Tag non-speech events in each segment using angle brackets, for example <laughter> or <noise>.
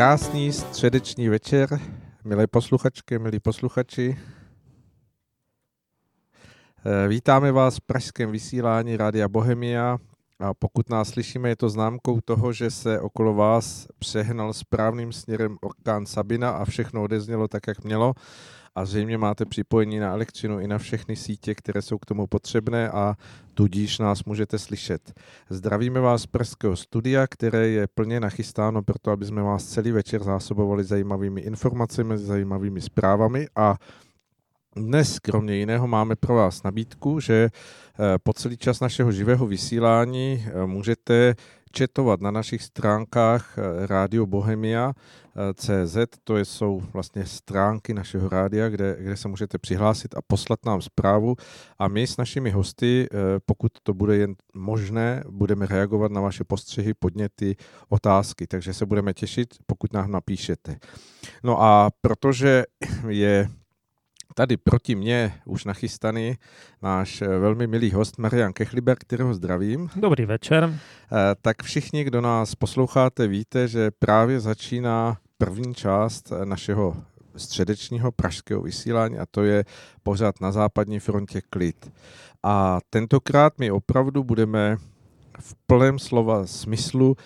Krásný středeční večer, milé posluchačky, milí posluchači. Eh, vítáme vás v pražském vysílání Rádia Bohemia. A pokud nás slyšíme, je to známkou toho, že se okolo vás přehnal správným směrem orkán Sabina a všechno odeznělo tak, jak mělo. A zřejmě máte připojení na elektřinu i na všechny sítě, které jsou k tomu potřebné. A tudíž nás můžete slyšet. Zdravíme vás z Pražského studia, které je plně nachystáno pro to, aby jsme vás celý večer zásobovali zajímavými informacemi, zajímavými zprávami a dnes, kromě jiného, máme pro vás nabídku, že eh, po celý čas našeho živého vysílání eh, můžete četovat na našich stránkách eh, Radio Bohemia CZ, to jsou vlastně stránky našeho rádia, kde, kde se můžete přihlásit a poslat nám zprávu a my s našimi hosty, pokud to bude jen možné, budeme reagovat na vaše postřehy, podněty, otázky, takže se budeme těšit, pokud nám napíšete. No a protože je tady proti mně už nachystaný náš eh, velmi milý host Marian Kechliber, kterého zdravím. Dobrý večer. Eh, tak všichni, kdo nás posloucháte, víte, že právě začíná první část eh, našeho středečního pražského vysílání a to je pořád na západní frontě klid. A tentokrát my opravdu budeme v plném slova smyslu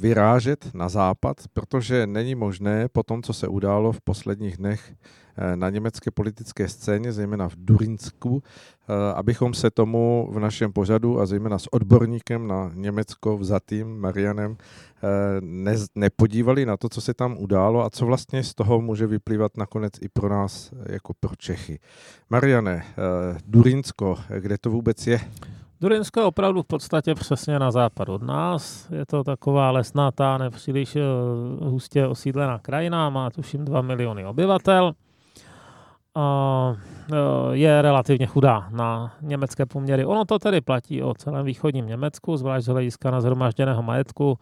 vyrážet na západ, protože není možné po tom, co se událo v posledních dnech Eh, na německé politické scéně, zejména v Durinsku, eh, abychom se tomu v našem pořadu a zejména s odborníkem na Německo vzatým Marianem eh, ne, nepodívali na to, co se tam událo a co vlastně z toho může vyplývat nakonec i pro nás jako pro Čechy. Mariane, Durinsko, kde to vůbec je? Durinsko je opravdu v podstatě přesně na západ od nás. Je to taková lesnatá, nepříliš hustě osídlená krajina, má tuším 2 miliony obyvatel je relativně chudá na německé poměry. Ono to tedy platí o celém východním Německu, zvlášť z hlediska na zhromažděného majetku.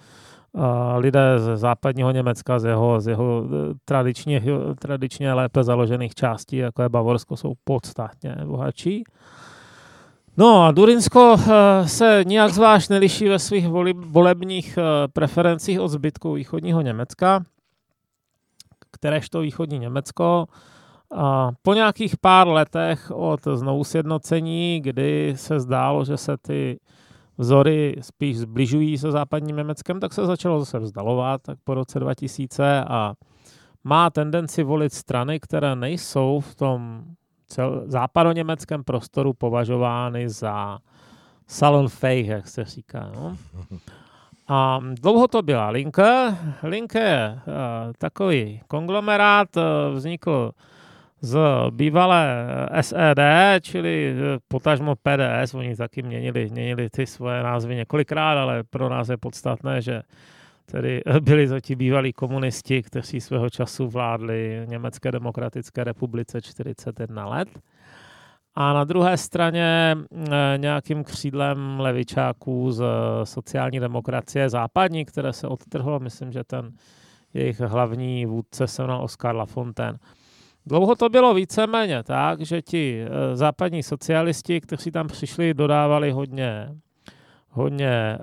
Lidé z západního Německa, z jeho, z jeho e, tradičně, tradičně lépe založených částí, jako je Bavorsko, jsou podstatně bohatší. No a Durinsko e, se nijak zvlášť neliší ve svých volebních e, preferencích od zbytku východního Německa, kteréžto východní Německo. Po nějakých pár letech od znovu sjednocení, kdy se zdálo, že se ty vzory spíš zbližují se západním Německem, tak se začalo zase vzdalovat, tak po roce 2000 a má tendenci volit strany, které nejsou v tom cel- západoněmeckém prostoru považovány za salon fake, jak se říká. No? A dlouho to byla Linke. Linke je uh, takový konglomerát, uh, vznikl z bývalé SED, čili potažmo PDS, oni taky měnili, měnili ty svoje názvy několikrát, ale pro nás je podstatné, že tedy byli to ti bývalí komunisti, kteří svého času vládli Německé demokratické republice 41 let. A na druhé straně eh, nějakým křídlem levičáků z sociální demokracie západní, které se odtrhlo, myslím, že ten jejich hlavní vůdce se jmenoval Oskar Lafontaine. Dlouho to bylo víceméně tak, že ti západní socialisti, kteří tam přišli, dodávali hodně, hodně e,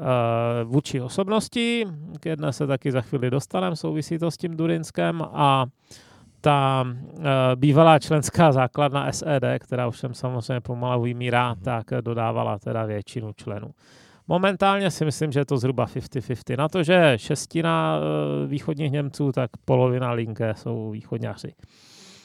vůči osobností. K jedné se taky za chvíli dostaneme, souvisí to s tím Durinskem a ta e, bývalá členská základna SED, která už jsem samozřejmě pomalu vymírá, tak dodávala teda většinu členů. Momentálně si myslím, že je to zhruba 50-50. Na to, že šestina e, východních Němců, tak polovina linké jsou východňáři.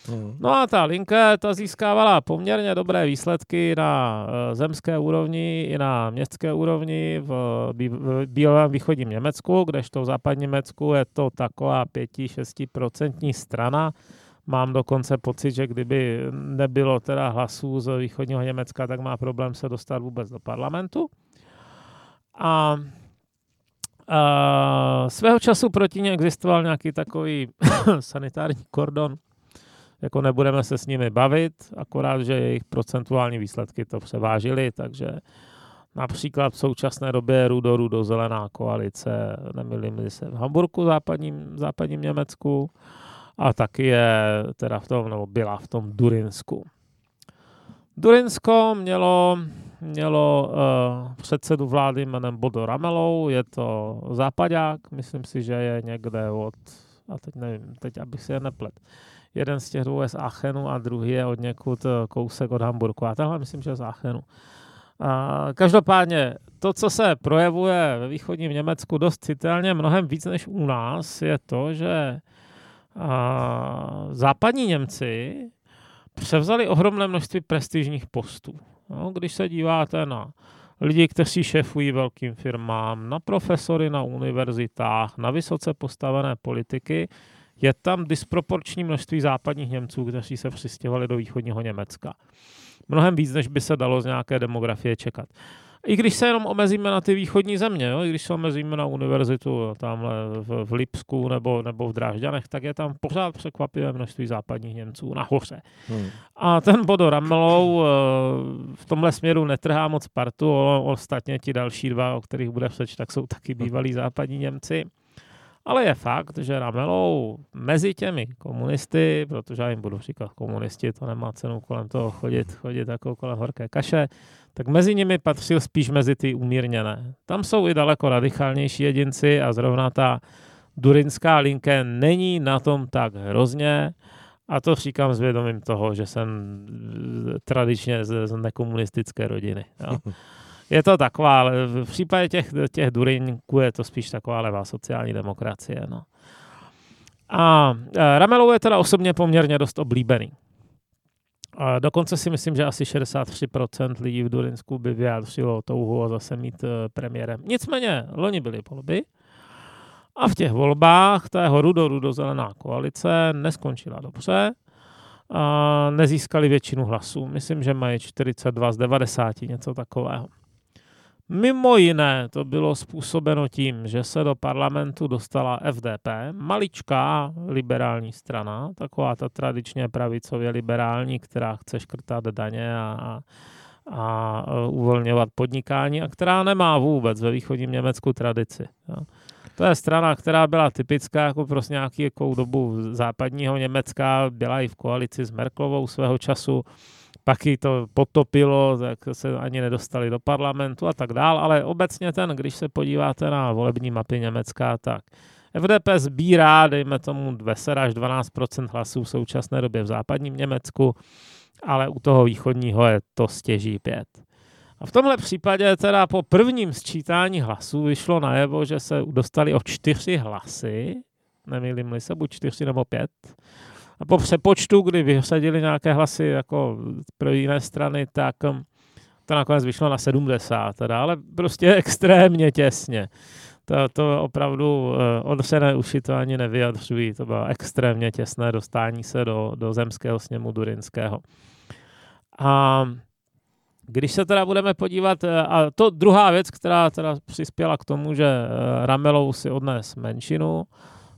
Hmm. No a ta linka ta získávala poměrně dobré výsledky na eh, zemské úrovni i na městské úrovni v, v bílém východním Německu, kdežto v západním Německu je to taková 5-6% strana. Mám dokonce pocit, že kdyby nebylo teda hlasů z východního Německa, tak má problém se dostat vůbec do parlamentu. A a svého času proti ní existoval nějaký takový <coughs> sanitární kordon, jako nebudeme se s nimi bavit, akorát, že jejich procentuální výsledky to převážily, takže například v současné době rudo, rudo zelená koalice, nemilím se v Hamburgu, západním, západním Německu, a taky je teda v tom, nebo byla v tom Durinsku. Durinsko mělo mělo uh, předsedu vlády jménem Bodo Ramelou, je to západák, myslím si, že je někde od, a teď nevím, teď abych si je neplet, jeden z těch dvou je z Aachenu a druhý je od někud kousek od Hamburgu. A tenhle myslím, že je z Aachenu. A každopádně to, co se projevuje ve východním Německu dost citelně, mnohem víc než u nás, je to, že a, západní Němci převzali ohromné množství prestižních postů. No, když se díváte na lidi, kteří šefují velkým firmám, na profesory na univerzitách, na vysoce postavené politiky, je tam disproporční množství západních Němců, kteří se přistěhovali do východního Německa. Mnohem víc, než by se dalo z nějaké demografie čekat. I když se jenom omezíme na ty východní země, jo? i když se omezíme na univerzitu tamhle v, v Lipsku nebo, nebo v Drážďanech, tak je tam pořád překvapivé množství západních Němců nahoře. Hmm. A ten Bodo Ramelou eh, v tomhle směru netrhá moc partu, ostatně ti další dva, o kterých bude přeč, tak jsou taky bývalí západní Němci. Ale je fakt, že Ramelou mezi těmi komunisty, protože já jim budu říkat komunisti, to nemá cenu kolem toho chodit, chodit jako kolem horké kaše, tak mezi nimi patřil spíš mezi ty umírněné. Tam jsou i daleko radikálnější jedinci a zrovna ta durinská linka není na tom tak hrozně. A to říkám s vědomím toho, že jsem tradičně z, z nekomunistické rodiny. Jo. <laughs> je to taková, ale v případě těch, těch Durinků je to spíš taková levá sociální demokracie. No. A e, Ramelou je teda osobně poměrně dost oblíbený. A dokonce si myslím, že asi 63% lidí v Durinsku by vyjádřilo touhu a zase mít e, premiérem. Nicméně, loni byly volby a v těch volbách ta jeho rudo-rudo-zelená koalice neskončila dobře a nezískali většinu hlasů. Myslím, že mají 42 z 90, něco takového. Mimo jiné to bylo způsobeno tím, že se do parlamentu dostala FDP, maličká liberální strana, taková ta tradičně pravicově liberální, která chce škrtat daně a, a, a uvolňovat podnikání a která nemá vůbec ve východním Německu tradici. To je strana, která byla typická jako prostě nějakou dobu západního Německa, byla i v koalici s Merklovou svého času pak ji to potopilo, tak se ani nedostali do parlamentu a tak dál, ale obecně ten, když se podíváte na volební mapy Německa, tak FDP sbírá, dejme tomu, 10 až 12 hlasů v současné době v západním Německu, ale u toho východního je to stěží pět. A v tomhle případě teda po prvním sčítání hlasů vyšlo najevo, že se dostali o čtyři hlasy, nemýlím-li se, buď čtyři nebo pět, a po přepočtu, kdy vysadili nějaké hlasy jako pro jiné strany, tak um, to nakonec vyšlo na 70, teda, ale prostě <laughs> extrémně těsně. To, to opravdu uh, odřené uši to ani nevyjadřují. To bylo extrémně těsné dostání se do, do zemského sněmu Durinského. A když se teda budeme podívat, eh, a to druhá věc, která teda přispěla k tomu, že eh, Ramelou si odnes menšinu,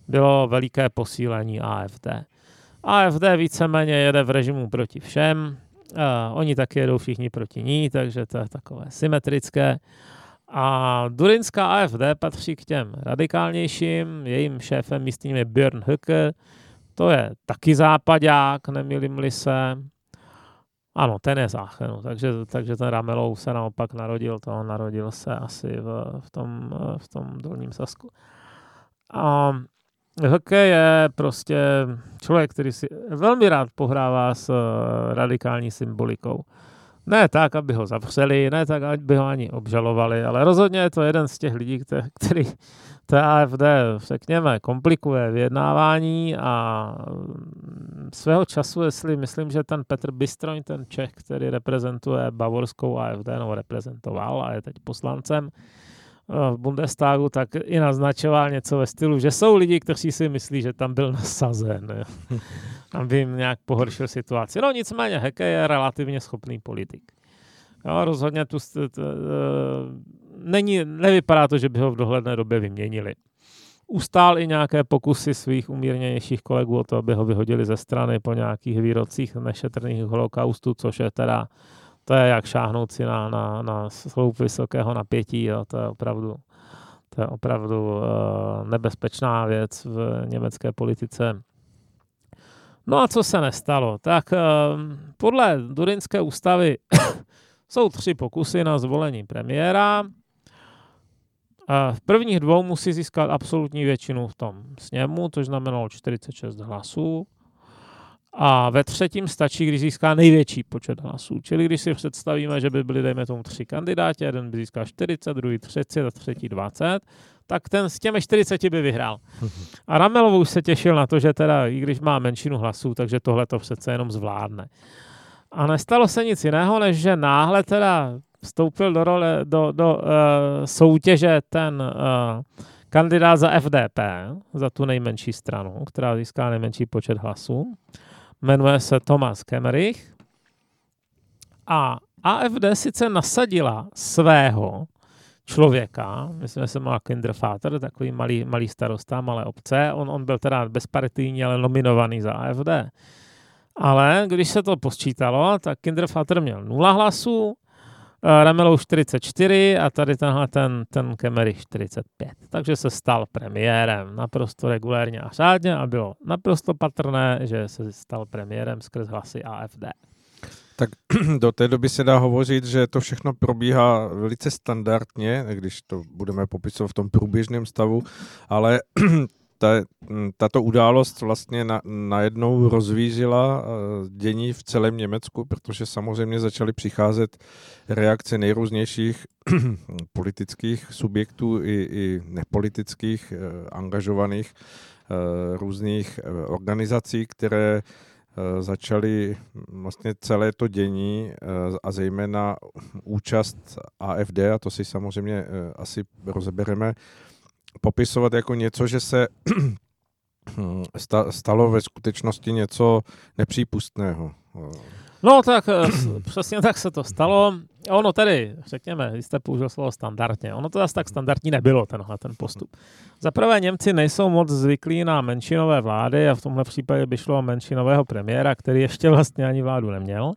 bylo veliké posílení AFD. AFD víceméně jede v režimu proti všem, a oni taky jedou všichni proti ní, takže to je takové symetrické. A Durinská AFD patří k těm radikálnějším, jejím šéfem místním je Björn Höcke, to je taky západák, nemilím-li se. Ano, ten je záchenu, takže, takže ten Ramelou se naopak narodil, to narodil se asi v, v, tom, v tom dolním Sasku. A Hokej je prostě člověk, který si velmi rád pohrává s eh, radikální symbolikou. Ne tak, aby ho zavřeli, ne tak, aby ho ani obžalovali, ale rozhodně je to jeden z těch lidí, který té AFD, řekněme, komplikuje vyjednávání a mm, svého času, jestli myslím, že ten Petr Bystroň, ten Čech, který reprezentuje bavorskou AFD, nebo reprezentoval a je teď poslancem, v Bundestagu, tak i naznačoval něco ve stylu, že jsou lidi, kteří si myslí, že tam byl nasazen, <laughs> aby jim nějak pohoršil situaci. No nicméně Heke je relativně schopný politik. Jo, rozhodně tu t, t, není, nevypadá to, že by ho v dohledné době vyměnili. Ustál i nějaké pokusy svých umírněnějších kolegů o to, aby ho vyhodili ze strany po nějakých výrocích nešetrných holokaustu, což je teda to je jak šáhnout si na, na, na sloup vysokého napětí, jo. to je opravdu, to je opravdu uh, nebezpečná věc v německé politice. No a co se nestalo? Tak uh, podle Durinské ústavy <coughs> Jsou tři pokusy na zvolení premiéra. V prvních dvou musí získat absolutní většinu v tom sněmu, to znamenalo 46 hlasů. A ve třetím stačí, když získá největší počet hlasů. Čili když si představíme, že by byli, dejme tomu, tři kandidáti, jeden by získal 40, druhý 30 a třetí 20, tak ten s těmi 40 by vyhrál. A Ramelovo už se těšil na to, že teda, i když má menšinu hlasů, takže tohle to přece jenom zvládne. A nestalo se nic jiného, než že náhle teda vstoupil do, role, do, do uh, soutěže ten uh, kandidát za FDP, za tu nejmenší stranu, která získá nejmenší počet hlasů. Jmenuje se Thomas Kemmerich. A AFD sice nasadila svého člověka, myslím, že se má Kindervater, takový malý, malý starosta, malé obce. On, on byl teda bezpartijní, ale nominovaný za AFD. Ale když se to posčítalo, tak Kindervater měl 0 hlasů, Ramelou 44 a tady tenhle ten, ten Kemery 45. Takže se stal premiérem naprosto regulérně a řádně a bylo naprosto patrné, že se stal premiérem skrz hlasy AFD. Tak <clears throat> do té doby se dá hovořit, že to všechno probíhá velice standardně, když to budeme popisovat v tom průběžném stavu, ale <clears throat> ta, tato událost vlastně na, najednou rozvířila eh, dění v celém Německu, protože samozřejmě začaly přicházet reakce nejrůznějších <clears throat> politických subjektů i, i nepolitických, eh, angažovaných eh, různých organizací, které začaly vlastně celé to dění a zejména účast AFD, a to si samozřejmě asi rozebereme, popisovat jako něco, že se <clears throat> stalo ve skutečnosti něco nepřípustného. No tak eh, přesně tak se to stalo. Ono tedy, řekněme, vy jste použil slovo standardně, ono to zase tak standardní nebylo, tenhle ten postup. Za prvé Němci nejsou moc zvyklí na menšinové vlády a v tomhle případě by šlo o menšinového premiéra, který ještě vlastně ani vládu neměl.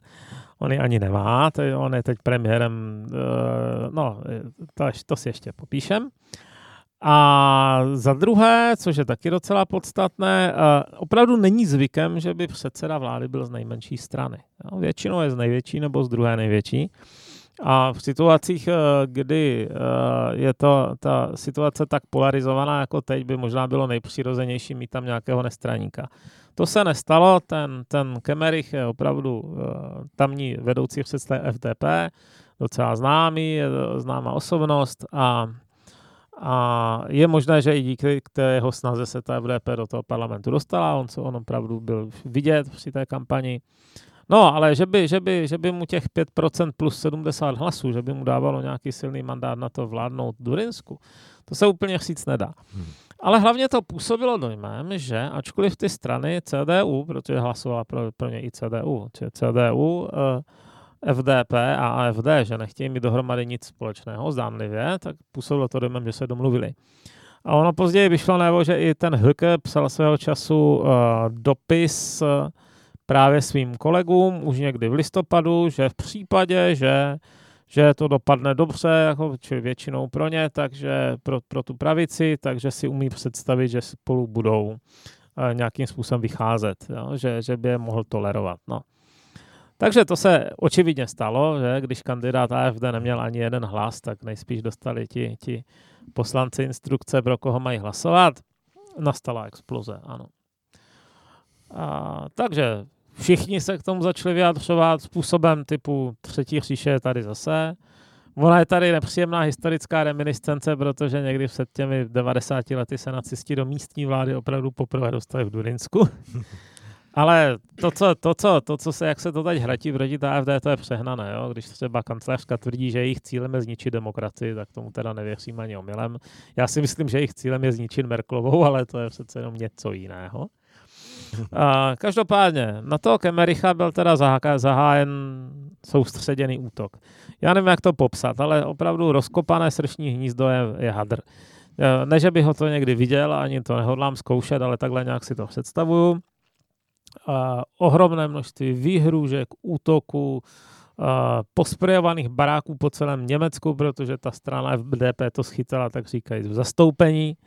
On ji ani nemá, on je teď premiérem, eh, no, to, to si ještě popíšem. A za druhé, což je taky docela podstatné, eh, opravdu není zvykem, že by předseda vlády byl z nejmenší strany. Většinou je z největší nebo z druhé největší. A v situacích, eh, kdy eh, je to ta situace tak polarizovaná jako teď, by možná bylo nejpřirozenější mít tam nějakého nestraníka. To se nestalo, ten, ten Kemerich je opravdu tamní vedoucí představ FDP, docela známý, je známá osobnost a a je možné, že i díky té jeho snaze se ta FDP do toho parlamentu dostala, on, co on opravdu byl vidět při té kampani. No, ale že by, že by, že by mu těch 5% plus 70 hlasů, že by mu dávalo nějaký silný mandát na to vládnout Durinsku, to se úplně říct nedá. Hmm. Ale hlavně to působilo dojmem, že ačkoliv ty strany CDU, protože hlasovala pro, pro ně i CDU, či CDU, uh, FDP a AFD, že nechtějí mít dohromady nic společného, zdánlivě, tak působilo to dojmem, že se domluvili. A ono později vyšlo najevo, že i ten Höke psal svého času uh, dopis uh, právě svým kolegům už někdy v listopadu, že v případě, že, že to dopadne dobře, jako, či většinou pro ně, takže pro, pro tu pravici, takže si umí představit, že spolu budou uh, nějakým způsobem vycházet, jo? Že, že by je mohl tolerovat. No. Takže to se očividně stalo, že když kandidát AFD neměl ani jeden hlas, tak nejspíš dostali ti, ti poslanci instrukce, pro koho mají hlasovat. Nastala exploze, ano. A, takže všichni se k tomu začali vyjadřovat způsobem typu třetí říše je tady zase. Ona je tady nepříjemná historická reminiscence, protože někdy před těmi 90 lety se nacisti do místní vlády opravdu poprvé dostali v Durinsku. <laughs> Ale to co, to, co, to, co se, jak se to teď hratí proti AFD, to je přehnané. Jo? Když třeba kancelářka tvrdí, že jejich cílem je zničit demokracii, tak tomu teda nevěřím ani omylem. Já si myslím, že jejich cílem je zničit Merklovou, ale to je přece jenom něco jiného. A každopádně, na toho Kemericha byl teda zahájen soustředěný útok. Já nevím, jak to popsat, ale opravdu rozkopané srční hnízdo je, je hadr. Ne, že bych ho to někdy viděl, ani to nehodlám zkoušet, ale takhle nějak si to představuju a ohromné množství výhrůžek, útoků, posprejovaných baráků po celém Německu, protože ta strana FDP to schytala, tak říkají, v zastoupení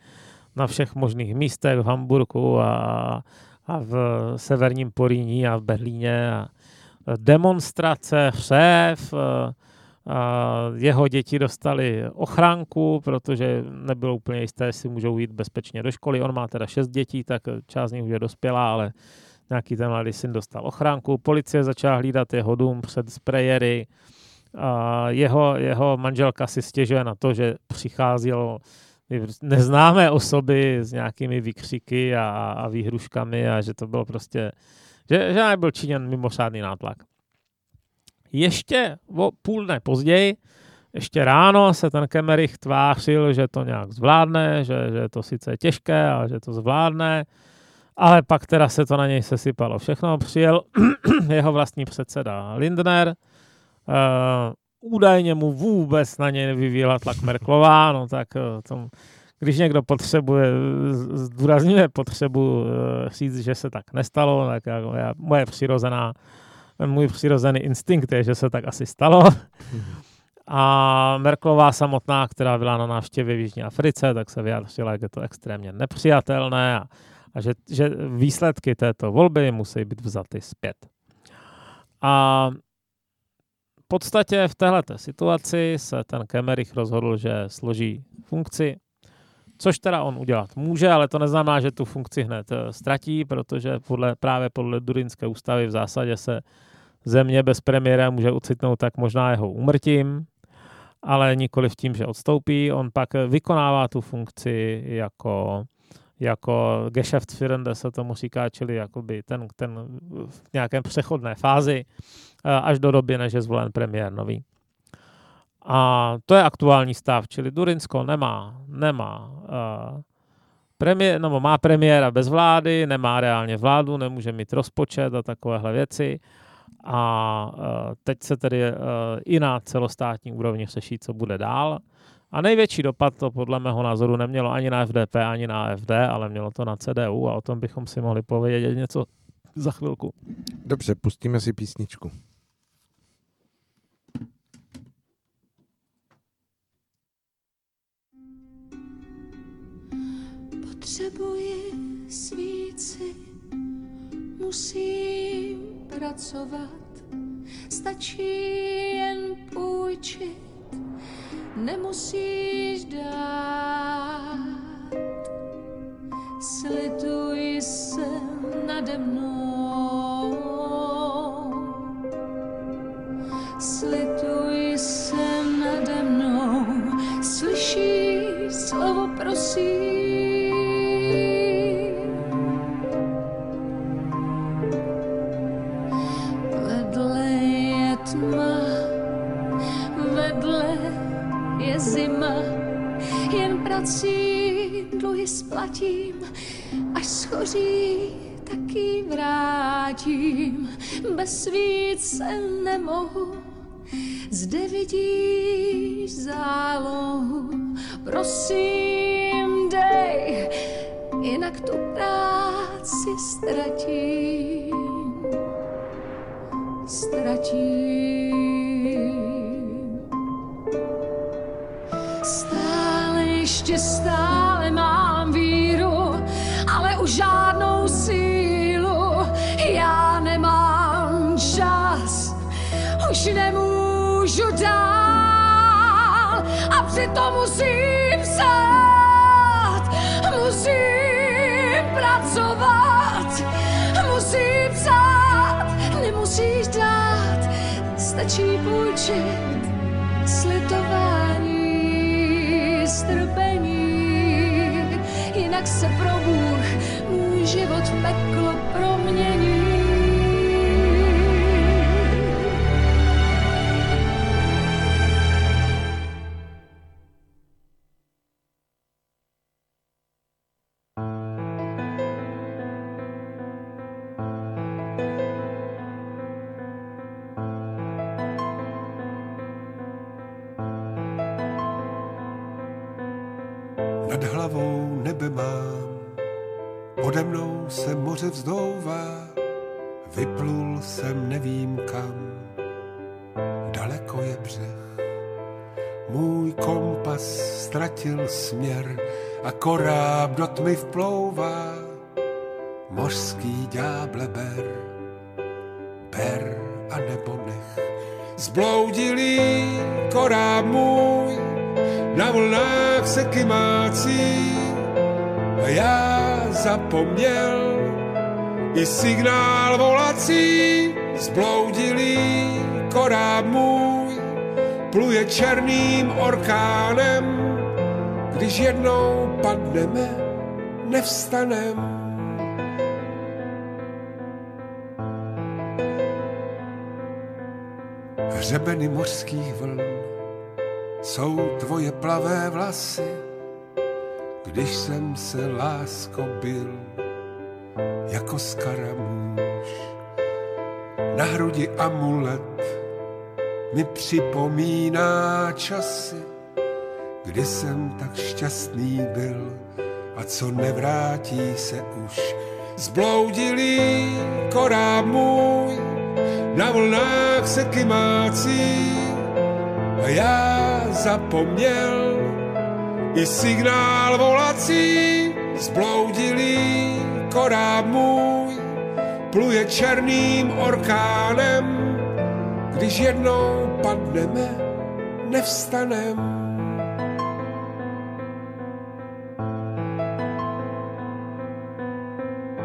na všech možných místech v Hamburgu a, a v severním Poríní a v Berlíně. A demonstrace, šéf, jeho děti dostali ochránku, protože nebylo úplně jisté, jestli můžou jít bezpečně do školy. On má teda šest dětí, tak část z nich už je dospělá, ale nějaký ten mladý syn dostal ochránku. Policie začala hlídat jeho dům před sprejery. Jeho, jeho manželka si stěžuje na to, že přicházelo neznámé osoby s nějakými výkřiky a, a výhruškami a že to bylo prostě, že, že nebyl činěn mimořádný nátlak. Ještě o půl dne později, ještě ráno se ten Kemerich tvářil, že to nějak zvládne, že, že to sice je těžké, ale že to zvládne, ale pak teda se to na něj sesypalo všechno. Přijel <clears throat> jeho vlastní předseda Lindner, uh, údajně mu vůbec na něj nevyvíjela tlak Merklová, no tak uh, tom, když někdo potřebuje, zdůrazňuje potřebu uh, říct, že se tak nestalo, tak jako já, moje přirozená můj přirozený instinkt je, že se tak asi stalo. <laughs> A Merklová samotná, která byla na návštěvě v Jižní Africe, tak se vyjádřila, jak je to extrémně nepřijatelné a, a že, že výsledky této volby musí být vzaty zpět. A v podstatě v této situaci se ten Kemerich rozhodl, že složí funkci, což teda on udělat může, ale to neznamená, že tu funkci hned eh, ztratí, protože podle, právě podle Durinské ústavy v zásadě se země bez premiéra může ocitnout tak možná jeho úmrtím, ale nikoli v tím, že odstoupí. On pak vykonává tu funkci jako, jako Geschäftsführende se tomu říká, čili jakoby ten, ten v nějakém přechodné fázi eh, až do doby, než je zvolen premiér nový. A to je aktuální stav, čili Durinsko nemá, nemá uh, premiér, nebo má premiéra bez vlády, nemá reálně vládu, nemůže mít rozpočet a takovéhle věci a e, teď se tedy e, i na celostátní úrovni řeší, co bude dál. A největší dopad to podle mého názoru nemělo ani na FDP, ani na AFD, ale mělo to na CDU a o tom bychom si mohli povědět něco za chvilku. Dobře, pustíme si písničku. Potřebuji svíci, musím pracovat, stačí jen půjčit, nemusíš dát. Slituj se vrátím. Bez svíc se nemohu, zde vidíš stačí koráb do tmy vplouvá, mořský ďáble ber, ber a nebo nech, zbloudilý koráb můj na vlnách se kymácí. A já zapomněl i signál volací zbloudilý koráb můj pluje černým orkánem. Když jednou padneme nevstanem. Hřebeny mořských vln jsou tvoje plavé vlasy, když jsem se lásko byl jako skaramůž. Na hrudi amulet. Mi připomíná časy, kdy jsem tak šťastný byl a co nevrátí se už. Zbloudilý koráb můj na vlnách se kymácí a já zapomněl i signál volací. Zbloudilý koráb můj pluje černým orkánem. Když jednou padneme nevstanem.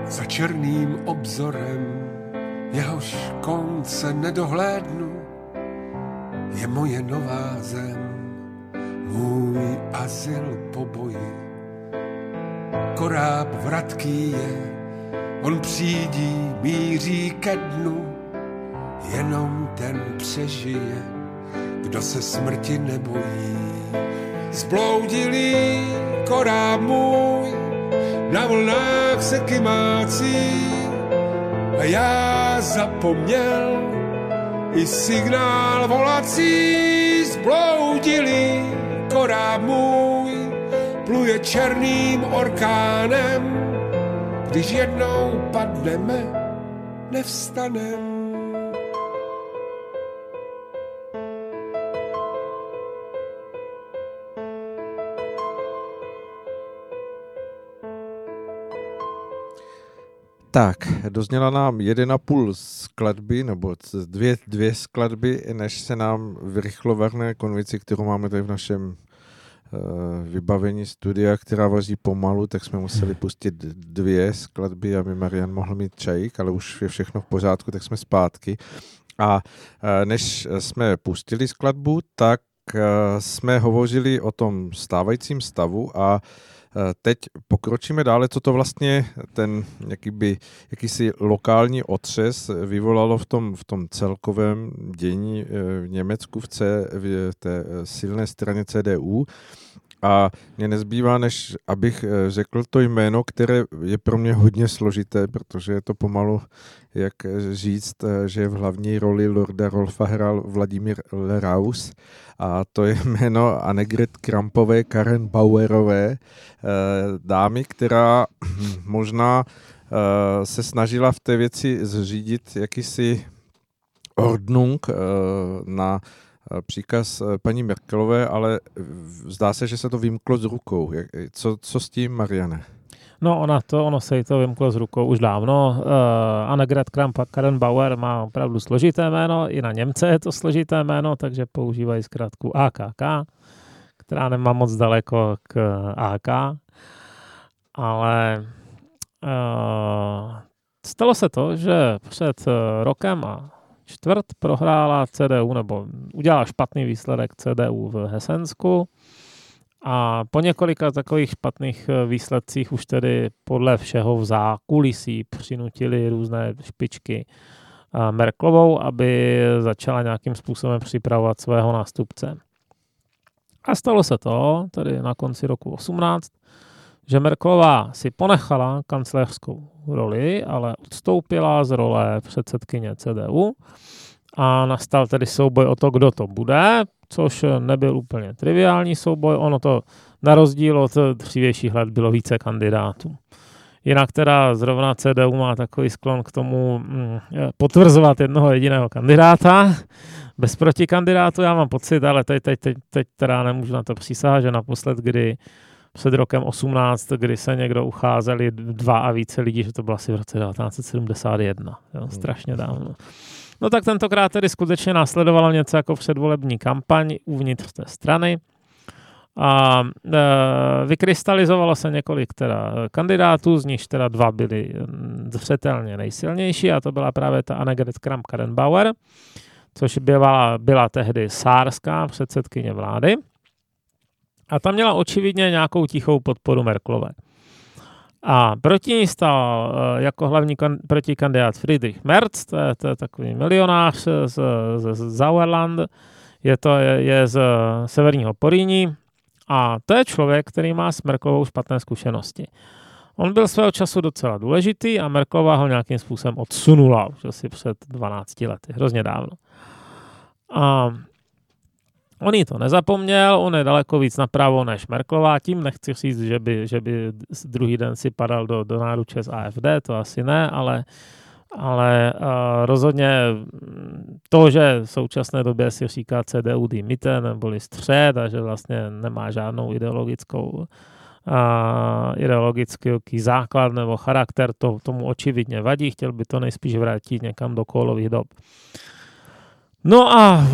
Za černým obzorem jehož konce nedohlédnu, je moje nová zem, můj azyl po boji. Koráb vratký je, on přijdí, míří ke dnu, jenom ten přežije, kdo se smrti nebojí. Zbloudilý koráb můj, na vlnách se kymácí, a já zapomněl i signál volací. Zbloudilý koráb můj pluje černým orkánem, když jednou padneme, nevstanem. Tak, dozněla nám jeden a půl skladby, nebo dvě, dvě skladby, než se nám vyrychlo vrhne konvici, kterou máme tady v našem vybavení studia, která vozí pomalu, tak jsme museli pustit dvě skladby, aby Marian mohl mít čajík, ale už je všechno v pořádku, tak jsme zpátky. A uh, než jsme pustili skladbu, tak uh, jsme hovořili o tom stávajícím stavu a uh, Eh, teď pokročíme dále, co to vlastně ten jakýby, jakýsi lokální otřes vyvolalo v tom, v tom celkovém dění eh, v Německu v, C, v té eh, silné straně CDU. A mě nezbývá, než abych řekl to jméno, které je pro mě hodně složité, protože je to pomalu, jak říct, že v hlavní roli Lorda Rolfa hrál Vladimír Leraus. A to je <laughs> jméno Annegret Krampové, Karen Bauerové, eh, dámy, která <clears throat> možná eh, se snažila v té věci zřídit jakýsi ordnung eh, na příkaz paní Merkelové, ale zdá se, že se to vymklo z rukou. Co, co s tím, Mariane? No, ona to, ono se jí to vymklo z rukou už dávno. Uh, Annegret Kramp Karen Bauer má opravdu složité jméno, i na Němce je to složité jméno, takže používají zkrátku AKK, která nemá moc daleko k AK. Ale uh, stalo se to, že před rokem a čtvrt prohrála CDU, nebo udělala špatný výsledek CDU v Hesensku a po několika takových špatných eh, výsledcích už tedy podle všeho v zákulisí přinutili různé špičky eh, Merklovou, aby začala nějakým způsobem připravovat svého nástupce. A stalo se to, tedy na konci roku 18, že Merklová si ponechala kancléřskou roli, ale odstoupila z role předsedkyně CDU a nastal tedy souboj o to, kdo to bude, což nebyl úplně triviální souboj, ono to na rozdíl od dřívějších let bylo více kandidátů. Jinak teda zrovna CDU má takový sklon k tomu mm, potvrzovat jednoho jediného kandidáta. Bez protikandidátu já mám pocit, ale teď, teď, teď, teď teda nemůžu na to přísahat, že naposled, kdy před rokem 18, kdy se někdo ucházeli dva a více lidí, že to bylo asi v roce 1971. Jo, strašně dávno. No tak tentokrát tedy skutečně následovalo něco jako předvolební kampaň uvnitř té strany. A e, vykrystalizovalo se několik teda kandidátů, z nichž teda dva byli zřetelně nejsilnější a to byla právě ta Annegret Kramp-Karrenbauer, což byla, byla tehdy sárská předsedkyně vlády. A tam měla očividně nějakou tichou podporu Merklové. A proti ní stál eh, jako hlavní kan, protikandidát Friedrich Merz, to je, to je takový milionář z, z, z Sauerland, je to je, je z severního Poríní a to je člověk, který má s Merklovou špatné zkušenosti. On byl svého času docela důležitý a Merklová ho nějakým způsobem odsunula, už asi před 12 lety, hrozně dávno. A On jí to nezapomněl, on je daleko víc napravo než Merklová, tím nechci říct, že by, že by druhý den si padal do, do náruče z AFD, to asi ne, ale, ale uh, rozhodně to, že v současné době si říká CDU dimite, neboli střed a že vlastně nemá žádnou ideologickou a ideologický základ nebo charakter, to tomu očividně vadí, chtěl by to nejspíš vrátit někam do kolových dob. No a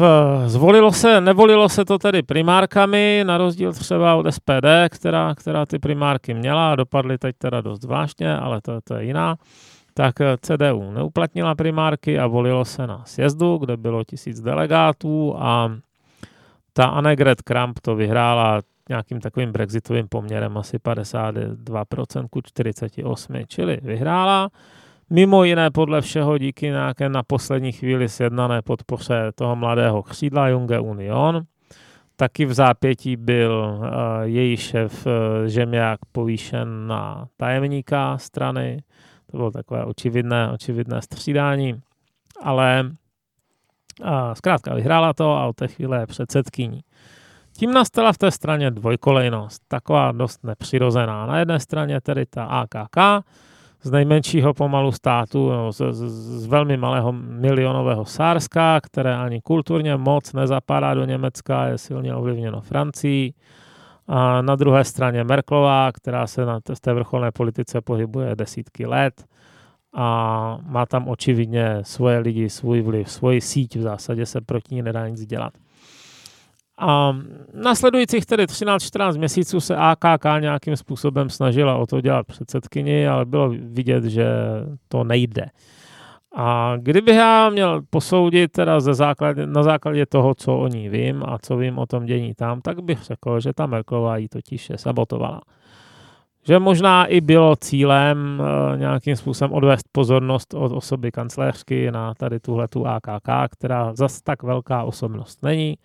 zvolilo se, nevolilo se to tedy primárkami, na rozdíl třeba od SPD, která, která ty primárky měla dopadly teď teda dost zvláštně, ale to, to je jiná. Tak eh, CDU neuplatnila primárky a volilo se na sjezdu, kde bylo tisíc delegátů a ta Annegret Kramp to vyhrála nějakým takovým brexitovým poměrem asi 52% ku 48, čili vyhrála. Mimo jiné podle všeho díky nějaké na poslední chvíli sjednané podpoře toho mladého křídla Junge Union. Taky v zápětí byl uh, její šéf uh, povýšen na tajemníka strany. To bylo takové očividné, očividné střídání. Ale uh, zkrátka vyhrála to a od té chvíle je předsedkyní. Tím nastala v té straně dvojkolejnost, taková dost nepřirozená. Na jedné straně tedy ta AKK, z nejmenšího pomalu státu, no, z, z, z velmi malého milionového Sárska, které ani kulturně moc nezapadá do Německa, je silně ovlivněno Francií. A na druhé straně Merklová, která se na té vrcholné politice pohybuje desítky let a má tam očividně svoje lidi, svůj vliv, svoji síť, v zásadě se proti ní nedá nic dělat. A nasledujících tedy 13-14 měsíců se AKK nějakým způsobem snažila o to dělat předsedkyni, ale bylo vidět, že to nejde. A kdybych já měl posoudit teda ze základě, na základě toho, co o ní vím a co vím o tom dění tam, tak bych řekl, že ta Merklová ji totiž je sabotovala. Že možná i bylo cílem e, nějakým způsobem odvést pozornost od osoby kancléřky na tady tuhle tu AKK, která zas tak velká osobnost není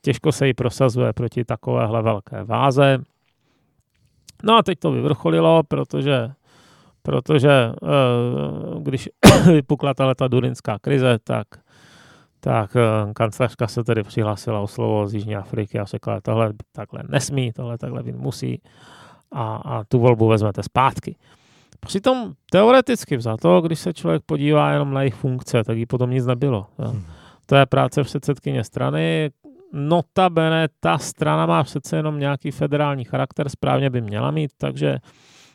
těžko se jí prosazuje proti takovéhle velké váze. No a teď to vyvrcholilo, protože, protože eh, když <coughs> vypukla ta durinská krize, tak, tak eh, kancelářka se tedy přihlásila o slovo z Jižní Afriky a řekla, tohle takhle nesmí, tohle takhle být musí a, a tu volbu vezmete zpátky. Přitom teoreticky vzato, když se člověk podívá jenom na jejich funkce, tak jí potom nic nebylo. Hmm. To je práce předsedkyně strany. Notabene ta strana má přece jenom nějaký federální charakter, správně by měla mít, takže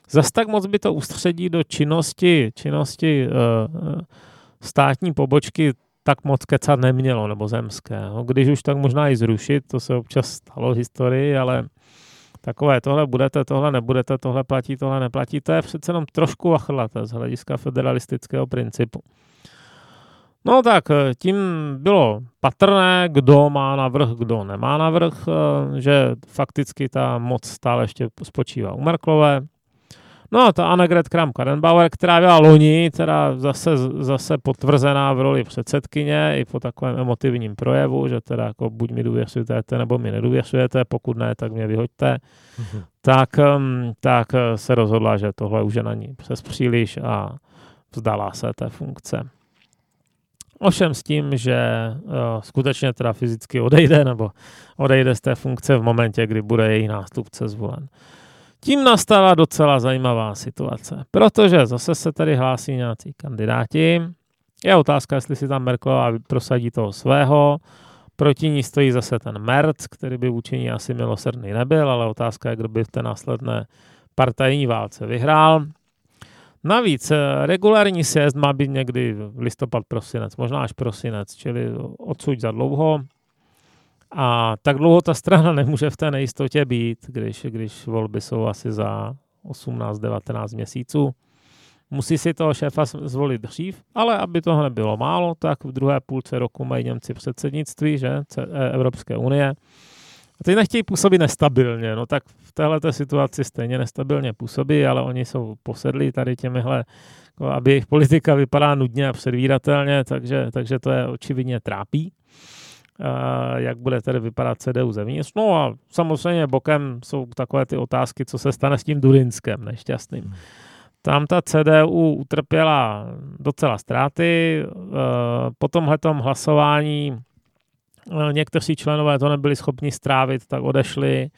zas tak moc by to ústředí do činnosti, činnosti uh, státní pobočky tak moc kecat nemělo, nebo zemské. No, když už tak možná i zrušit, to se občas stalo v historii, ale takové tohle budete, tohle nebudete, tohle platí, tohle neplatí, to je přece jenom trošku vachlaté z hlediska federalistického principu. No tak eh, tím bylo patrné, kdo má navrh, kdo nemá navrh, eh, že fakticky ta moc stále ještě spočívá u Merklové. No a ta Annegret Kramp-Karrenbauer, která byla loni, teda zase, zase potvrzená v roli předsedkyně i po takovém emotivním projevu, že teda jako buď mi důvěřujete, nebo mi nedůvěřujete, pokud ne, tak mě vyhoďte, mm-hmm. tak, tak se rozhodla, že tohle už je na ní přes příliš a vzdala se té funkce. Ovšem s tím, že uh, skutečně teda fyzicky odejde nebo odejde z té funkce v momentě, kdy bude její nástupce zvolen. Tím nastala docela zajímavá situace, protože zase se tady hlásí nějací kandidáti. Je otázka, jestli si tam Merkelová prosadí toho svého. Proti ní stojí zase ten Merc, který by vůči ní asi milosrdný nebyl, ale otázka je, kdo by v té následné partajní válce vyhrál. Navíc eh, regulární sjezd má být někdy listopad, prosinec, možná až prosinec, čili odsud za dlouho. A tak dlouho ta strana <laughs> nemůže v té nejistotě být, když, když volby jsou asi za 18-19 měsíců. Musí si toho šéfa zvolit dřív, ale aby toho nebylo málo, tak v druhé půlce roku mají Němci předsednictví, že, e, Evropské unie. A teď nechtějí působit nestabilně, no tak v této situaci stejně nestabilně působí, ale oni jsou posedlí tady těmihle, jako aby jejich politika vypadá nudně a předvídatelně, takže, takže to je očividně trápí jak bude tedy vypadat CDU zevnitř. No a samozřejmě bokem jsou takové ty otázky, co se stane s tím Durinskem nešťastným. Hmm. Tam ta CDU utrpěla docela ztráty. Po tomhle hlasování někteří členové to nebyli schopni strávit, tak odešli.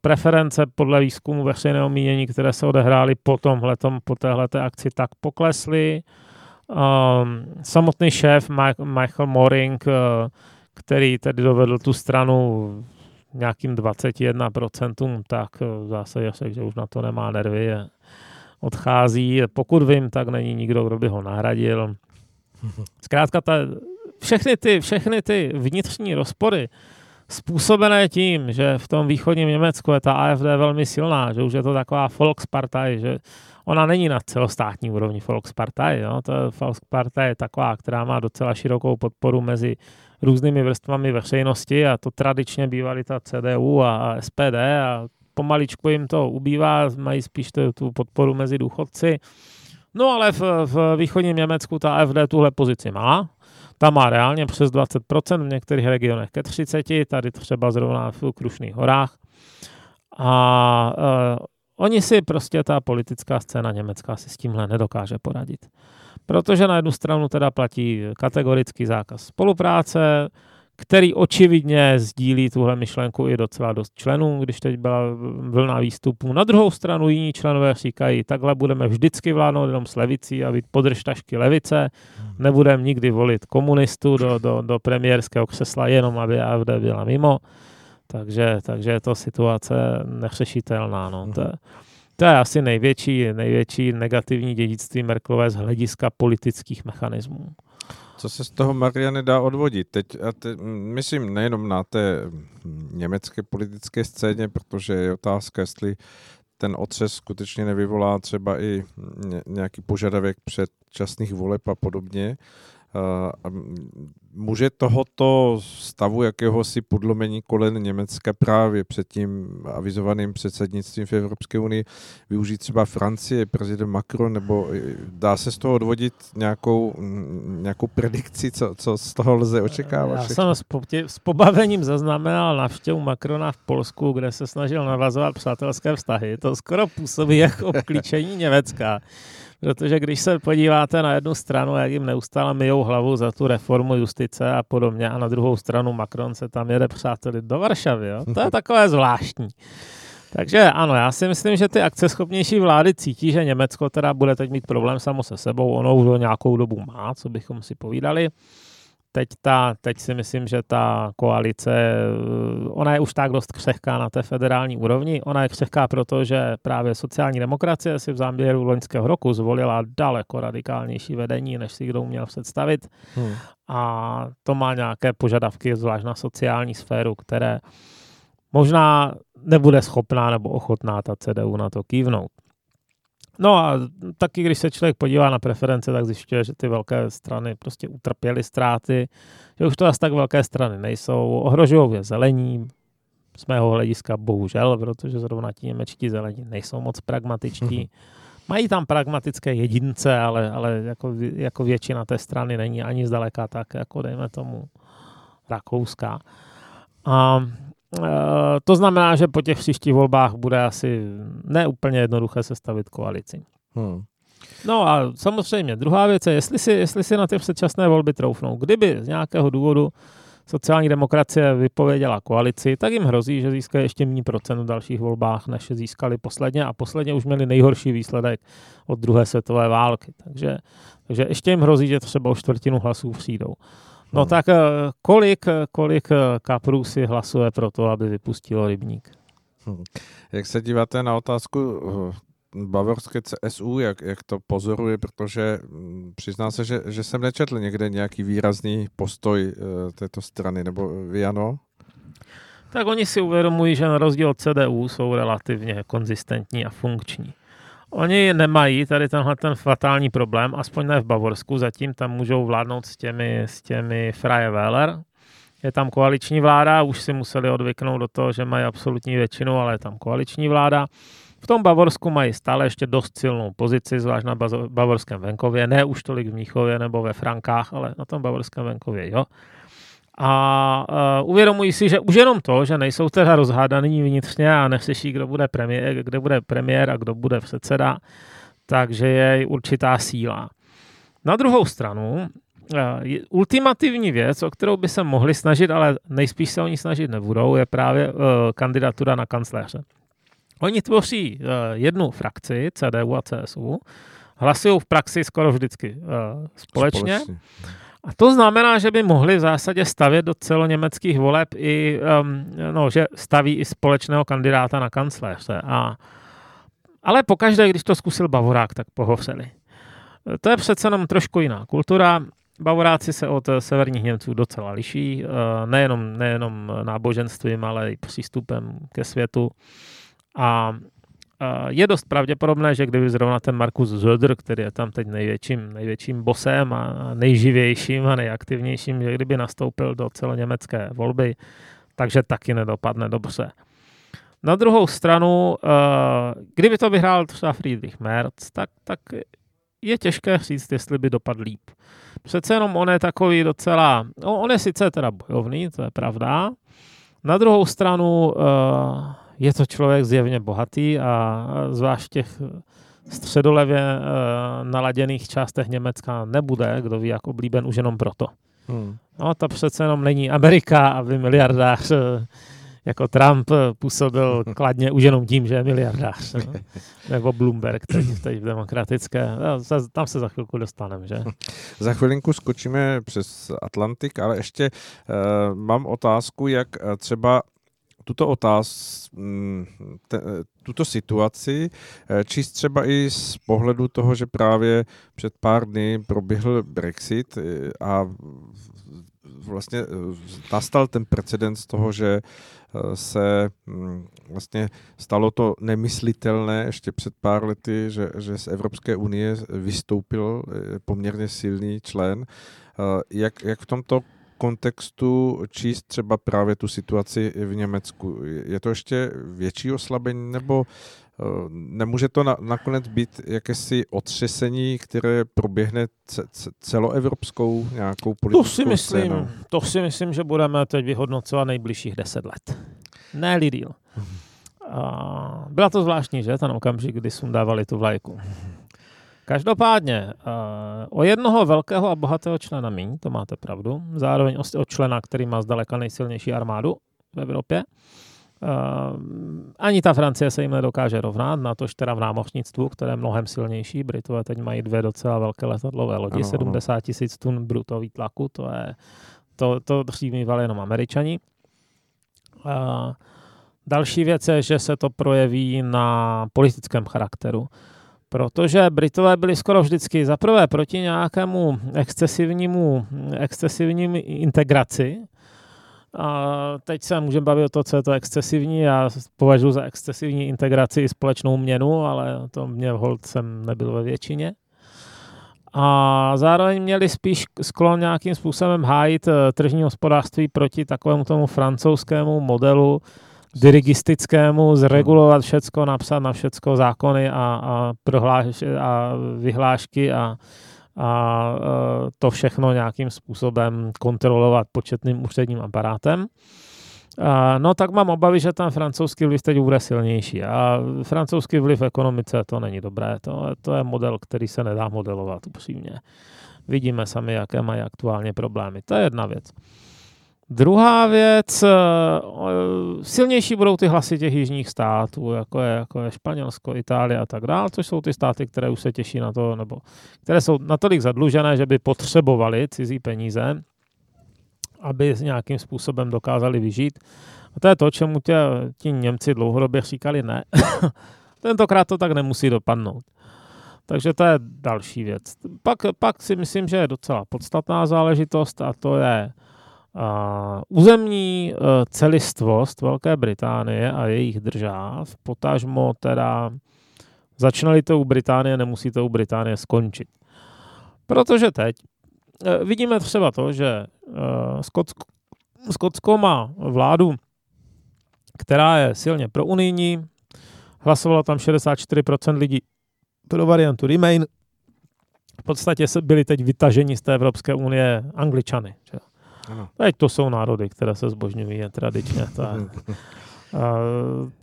Preference podle výzkumu veřejného mínění, které se odehrály po tomhletom, po téhleté akci, tak poklesly. Um, samotný šéf Michael Moring, uh, který tedy dovedl tu stranu nějakým 21%, tak zase je že už na to nemá nervy, odchází. Pokud vím, tak není nikdo, kdo by ho nahradil. <laughs> Zkrátka, ta, všechny, ty, všechny ty vnitřní rozpory, způsobené tím, že v tom východním Německu je ta AFD velmi silná, že už je to taková Volkspartei, že ona není na celostátní úrovni Volkspartei. Jo? To Volkspartei je taková, která má docela širokou podporu mezi různými vrstvami veřejnosti a to tradičně bývaly ta CDU a SPD a pomaličku jim to ubývá, mají spíš tu podporu mezi důchodci. No ale v, v východním Německu ta AFD tuhle pozici má, ta má reálně přes 20%, v některých regionech ke 30%, tady třeba zrovna v Krušných horách. A uh, oni si prostě, ta politická scéna německá si s tímhle nedokáže poradit. Protože na jednu stranu teda platí kategorický zákaz spolupráce, který očividně sdílí tuhle myšlenku i docela dost členů, když teď byla vlna výstupů. Na druhou stranu jiní členové říkají, takhle budeme vždycky vládnout jenom s levicí a být podržtašky levice, nebudeme nikdy volit komunistu do, do, do premiérského křesla, jenom aby AFD byla mimo. Takže, takže je to situace neřešitelná. No. To, to je asi největší, největší negativní dědictví Merklové z hlediska politických mechanismů. Co se z toho Mariany dá odvodit? Teď, a te, myslím nejenom na té německé politické scéně, protože je otázka, jestli ten otřes skutečně nevyvolá třeba i nějaký požadavek předčasných voleb a podobně. Může tohoto stavu jakéhosi podlomení kolen Německa právě před tím avizovaným předsednictvím v Evropské unii využít třeba Francie, prezident Macron, nebo dá se z toho odvodit nějakou, nějakou predikci, co, co z toho lze očekávat? Já všechno? jsem s, po- s pobavením zaznamenal návštěvu Macrona v Polsku, kde se snažil navazovat přátelské vztahy. To skoro působí jako obklíčení Německa. Protože když se podíváte na jednu stranu, jak jim neustále myjou hlavu za tu reformu justice a podobně, a na druhou stranu Macron se tam jede přáteli do Varšavy. Jo? To je <laughs> takové zvláštní. Takže ano, já si myslím, že ty akceschopnější vlády cítí, že Německo teda bude teď mít problém samo se sebou. Ono už nějakou dobu má, co bychom si povídali teď, ta, teď si myslím, že ta koalice, eh, ona je už tak dost křehká na té federální úrovni. Ona je křehká proto, že právě sociální demokracie si v záběru loňského roku zvolila daleko radikálnější vedení, než si kdo uměl představit. Hmm. A to má nějaké požadavky, zvlášť na sociální sféru, které možná nebude schopná nebo ochotná ta CDU na to kývnout. No a taky, když se člověk podívá na preference, tak zjišťuje, že ty velké strany prostě utrpěly ztráty, že už to asi tak velké strany nejsou, ohrožují je zelení, z mého hlediska bohužel, protože zrovna ti němečtí zelení nejsou moc pragmatičtí. Mají tam pragmatické jedince, ale, ale jako, jako většina té strany není ani zdaleka tak, jako dejme tomu rakouská. A to znamená, že po těch příštích volbách bude asi neúplně jednoduché sestavit koalici. Hmm. No a samozřejmě druhá věc je, jestli si, jestli si na ty předčasné volby troufnou. Kdyby z nějakého důvodu sociální demokracie vypověděla koalici, tak jim hrozí, že získají ještě méně procent v dalších volbách, než získali posledně a posledně už měli nejhorší výsledek od druhé světové války. Takže, takže ještě jim hrozí, že třeba o čtvrtinu hlasů přijdou. No tak eh, kolik, kolik eh, kaprů si hlasuje pro to, aby vypustilo rybník? Hmm. Jak se díváte na otázku eh, bavorské CSU, jak, jak to pozoruje, protože mm, přiznám se, že, že jsem nečetl někde nějaký výrazný postoj této strany, nebo vy ano? Tak oni si uvědomují, že na rozdíl od CDU jsou relativně konzistentní a funkční. Oni nemají tady tenhle ten fatální problém, aspoň ne v Bavorsku, zatím tam můžou vládnout s těmi, s těmi Freie Wähler. Je tam koaliční vláda, už si museli odvyknout do toho, že mají absolutní většinu, ale je tam koaliční vláda. V tom Bavorsku mají stále ještě dost silnou pozici, zvlášť na bavorském venkově, ne už tolik v Míchově nebo ve Frankách, ale na tom bavorském venkově, jo. A uh, uvědomují si, že už jenom to, že nejsou teda rozhádaný vnitřně a neslyší, kdo bude premiér, kde bude premiér a kdo bude předseda, takže je určitá síla. Na druhou stranu, uh, ultimativní věc, o kterou by se mohli snažit, ale nejspíš se oni snažit nebudou, je právě uh, kandidatura na kancléře. Oni tvoří uh, jednu frakci, CDU a CSU, hlasují v praxi skoro vždycky uh, společně. společně. A to znamená, že by mohli v zásadě stavět do celoněmeckých voleb i, um, no, že staví i společného kandidáta na kancléře. A, ale pokaždé, když to zkusil Bavorák, tak pohovřeli. To je přece jenom trošku jiná kultura. Bavoráci se od severních Němců docela liší, uh, nejenom, nejenom náboženstvím, ale i přístupem ke světu. A je dost pravděpodobné, že kdyby zrovna ten Markus Zöder, který je tam teď největším, největším bosem a nejživějším a nejaktivnějším, že kdyby nastoupil do celoněmecké volby, takže taky nedopadne dobře. Na druhou stranu, eh, kdyby to vyhrál třeba Friedrich Merz, tak, tak je těžké říct, jestli by dopadl líp. Přece jenom on je takový docela, no, on je sice teda bojovný, to je pravda. Na druhou stranu, uh, je to člověk zjevně bohatý a zvlášť v těch středolevě e, naladěných částech Německa nebude, kdo ví, jak oblíben už jenom proto. Hmm. No, to přece jenom není Amerika, aby miliardář e, jako Trump působil <laughs> kladně už jenom tím, že je miliardář. No? Nebo Bloomberg teď, teď v demokratické. No, tam se za chvilku dostaneme, že? <laughs> Za chvilinku skočíme přes Atlantik, ale ještě uh, mám otázku, jak třeba tuto otázku, mm, tuto situaci, eh, číst třeba i z pohledu toho, že právě před pár dny proběhl Brexit eh, a vlastně eh, nastal ten precedens toho, že se mm, vlastně stalo to nemyslitelné ještě před pár lety, že, že z Evropské unie vystoupil poměrně silný člen. Jak, jak v tomto kontextu číst třeba právě tu situaci v Německu? Je to ještě větší oslabení nebo eh, nemůže to na, nakonec být jakési otřesení, které proběhne celoevropskou nějakou politickou to si myslím, scénou? To si myslím, že budeme teď vyhodnocovat nejbližších deset let. Ne Lidl. A byla to zvláštní, že, ten okamžik, kdy dávali tu vlajku. Každopádně, uh, o jednoho velkého a bohatého člena míň, to máte pravdu, zároveň o, člena, který má zdaleka nejsilnější armádu v Evropě. Uh, ani ta Francie se jim nedokáže rovnat, na tož teda v námořnictvu, které je mnohem silnější. Britové teď mají dvě docela velké letadlové lodi, ano, 70 tisíc tun brutový tlaku, to je to, to dřív mývali jenom američani. Uh, další věc je, že se to projeví na politickém charakteru protože Britové byli skoro vždycky zaprvé proti nějakému excesivnímu, excesivním integraci. A teď se můžeme bavit o to, co je to excesivní. Já považuji za excesivní integraci i společnou měnu, ale to mě hold jsem nebyl ve většině. A zároveň měli spíš sklon nějakým způsobem hájit eh, tržní hospodářství proti takovému tomu francouzskému modelu, dirigistickému zregulovat všecko, napsat na všecko zákony a, a, prohláš, a vyhlášky a, a e, to všechno nějakým způsobem kontrolovat početným úředním aparátem. No tak mám obavy, že ten francouzský vliv teď bude silnější. A francouzský vliv v ekonomice to není dobré. To, to je model, který se nedá modelovat upřímně. Vidíme sami, jaké mají aktuálně problémy. To je jedna věc. Druhá věc, eh, silnější budou ty hlasy těch jižních států, jako je, jako je Španělsko, Itálie a tak dále, což jsou ty státy, které už se těší na to, nebo které jsou natolik zadlužené, že by potřebovali cizí peníze, aby nějakým způsobem dokázali vyžít. A to je to, čemu tě, ti Němci dlouhodobě říkali ne. <coughs> Tentokrát to tak nemusí dopadnout. Takže to je další věc. Pak, pak si myslím, že je docela podstatná záležitost a to je uh, územní uh, celistvost Velké Británie a jejich držáv, potažmo teda začnali to u Británie, nemusí to u Británie skončit. Protože teď uh, vidíme třeba to, že Skotsko, Skotsko má vládu, která je silně pro unijní, hlasovalo tam 64% lidí pro variantu Remain. V podstatě byli teď vytaženi z té Evropské unie Angličany. Že? Teď to jsou národy, které se zbožňují tradičně. To, je,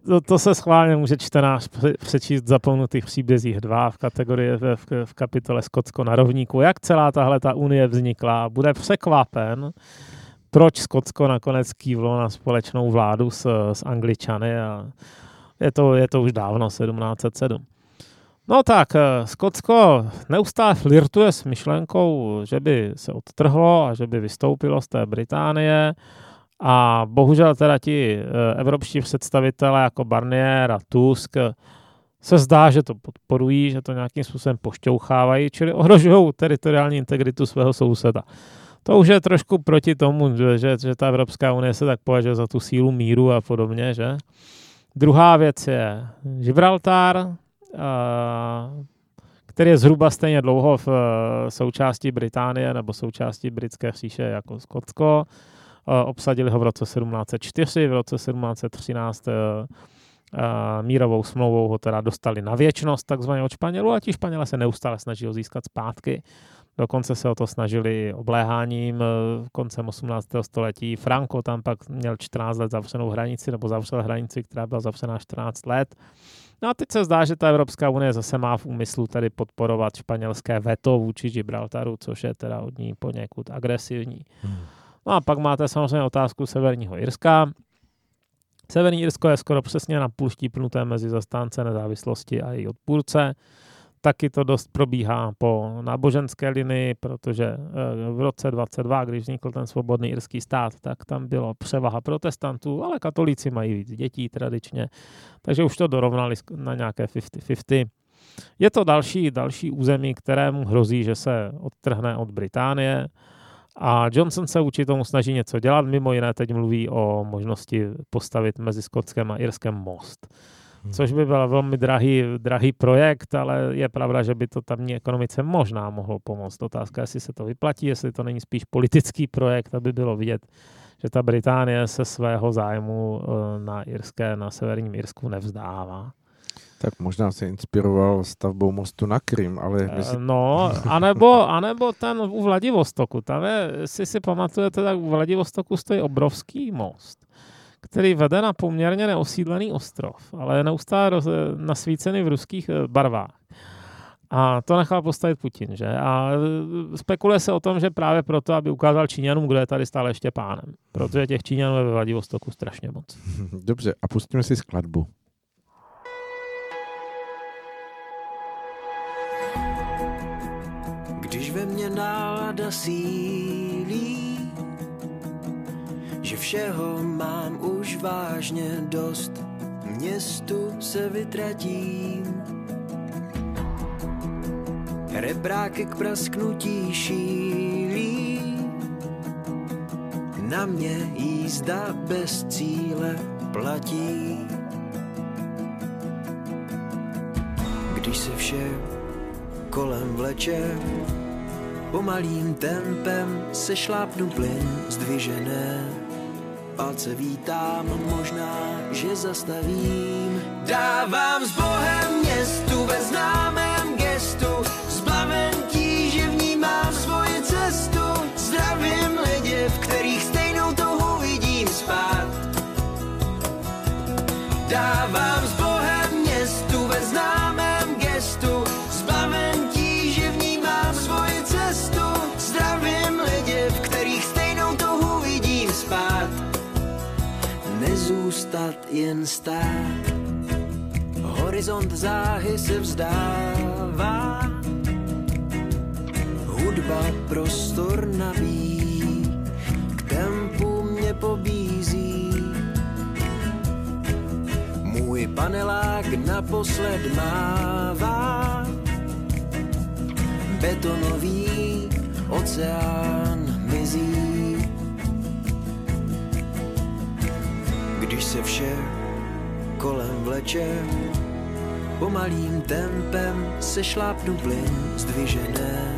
to, to se schválně může čtenář přečíst zapomenutých příbězích dva v kategorii v, v, v kapitole Skotsko na rovníku, jak celá tahle ta unie vznikla. Bude překvapen, proč Skotsko nakonec kývlo na společnou vládu s, s Angličany a je to, je to už dávno, 1707. No tak, eh, Skotsko neustále flirtuje s myšlenkou, že by se odtrhlo a že by vystoupilo z té Británie a bohužel teda ti eh, evropští představitelé jako Barnier a Tusk se zdá, že to podporují, že to nějakým způsobem pošťouchávají, čili ohrožují teritoriální integritu svého souseda. To už je trošku proti tomu, že, že ta Evropská unie se tak považuje za tu sílu míru a podobně, že? Druhá věc je Gibraltar, který je zhruba stejně dlouho v eh, součástí Británie nebo součástí britské říše jako Skotsko. Eh, obsadili ho v roce 1704, v roce 1713 eh, mírovou smlouvou ho teda dostali na věčnost takzvaně od Španělů a ti Španělé se neustále snaží ho získat zpátky. Dokonce se o to snažili obléháním koncem 18. století. Franco tam pak měl 14 let zavřenou hranici, nebo zavřel hranici, která byla zavřená 14 let. No a teď se zdá, že ta Evropská unie zase má v úmyslu tady podporovat španělské veto vůči Gibraltaru, což je teda od ní poněkud agresivní. Hmm. No a pak máte samozřejmě otázku Severního Irska. Severní Irsko je skoro přesně na půl štípnuté mezi zastánce nezávislosti a její odpůrce. Taky to dost probíhá po náboženské linii, protože eh, v roce 22, když vznikl ten svobodný irský stát, tak tam bylo převaha protestantů, ale katolíci mají víc dětí tradičně, takže už to dorovnali na nějaké 50-50. Je to další, další území, kterému hrozí, že se odtrhne od Británie a Johnson se vůči tomu snaží něco dělat, mimo jiné teď mluví o možnosti postavit mezi Skotskem a Irskem most což by byl velmi drahý, drahý projekt, ale je pravda, že by to tamní ekonomice možná mohlo pomoct. Otázka, jestli se to vyplatí, jestli to není spíš politický projekt, aby bylo vidět, že ta Británie se svého zájmu eh, na Irské, na severním Irsku nevzdává. Tak možná se inspiroval stavbou mostu na Krym, ale... Eh, Mysl... No, anebo, anebo ten u Vladivostoku. Tam je, jestli si pamatujete, tak u Vladivostoku stojí obrovský most který vede na poměrně neosídlený ostrov, ale je neustále nasvícený v ruských eh, barvách. A to nechal postavit Putin, že? A eh, spekuluje se o tom, že právě proto, aby ukázal Číňanům, kdo je tady stále ještě pánem. Protože těch Číňanů je ve Vladivostoku strašně moc. <laughs> Dobře, a pustíme si skladbu. Když ve mně nálada sílí, že všeho mám už vážně dost, městu se vytratím. Rebráky k prasknutí šílí, na mě jízda bez cíle platí. Když se vše kolem vleče, pomalým tempem se šlápnu plyn zdvižené palce vítám, možná, že zastavím. Dávám s Bohem městu ve známém gestu, zbaven tíže vnímám svoji cestu. Zdravím lidi, v kterých stejnou touhu vidím spát. Dávám s Horizont záhy se vzdává, hudba prostor nabíjí, k tempu mě pobízí. Můj panelák naposled mává. Betonový oceán mizí. Když se vše kolem vleče, pomalým tempem se šlápnu plyn zdvižené.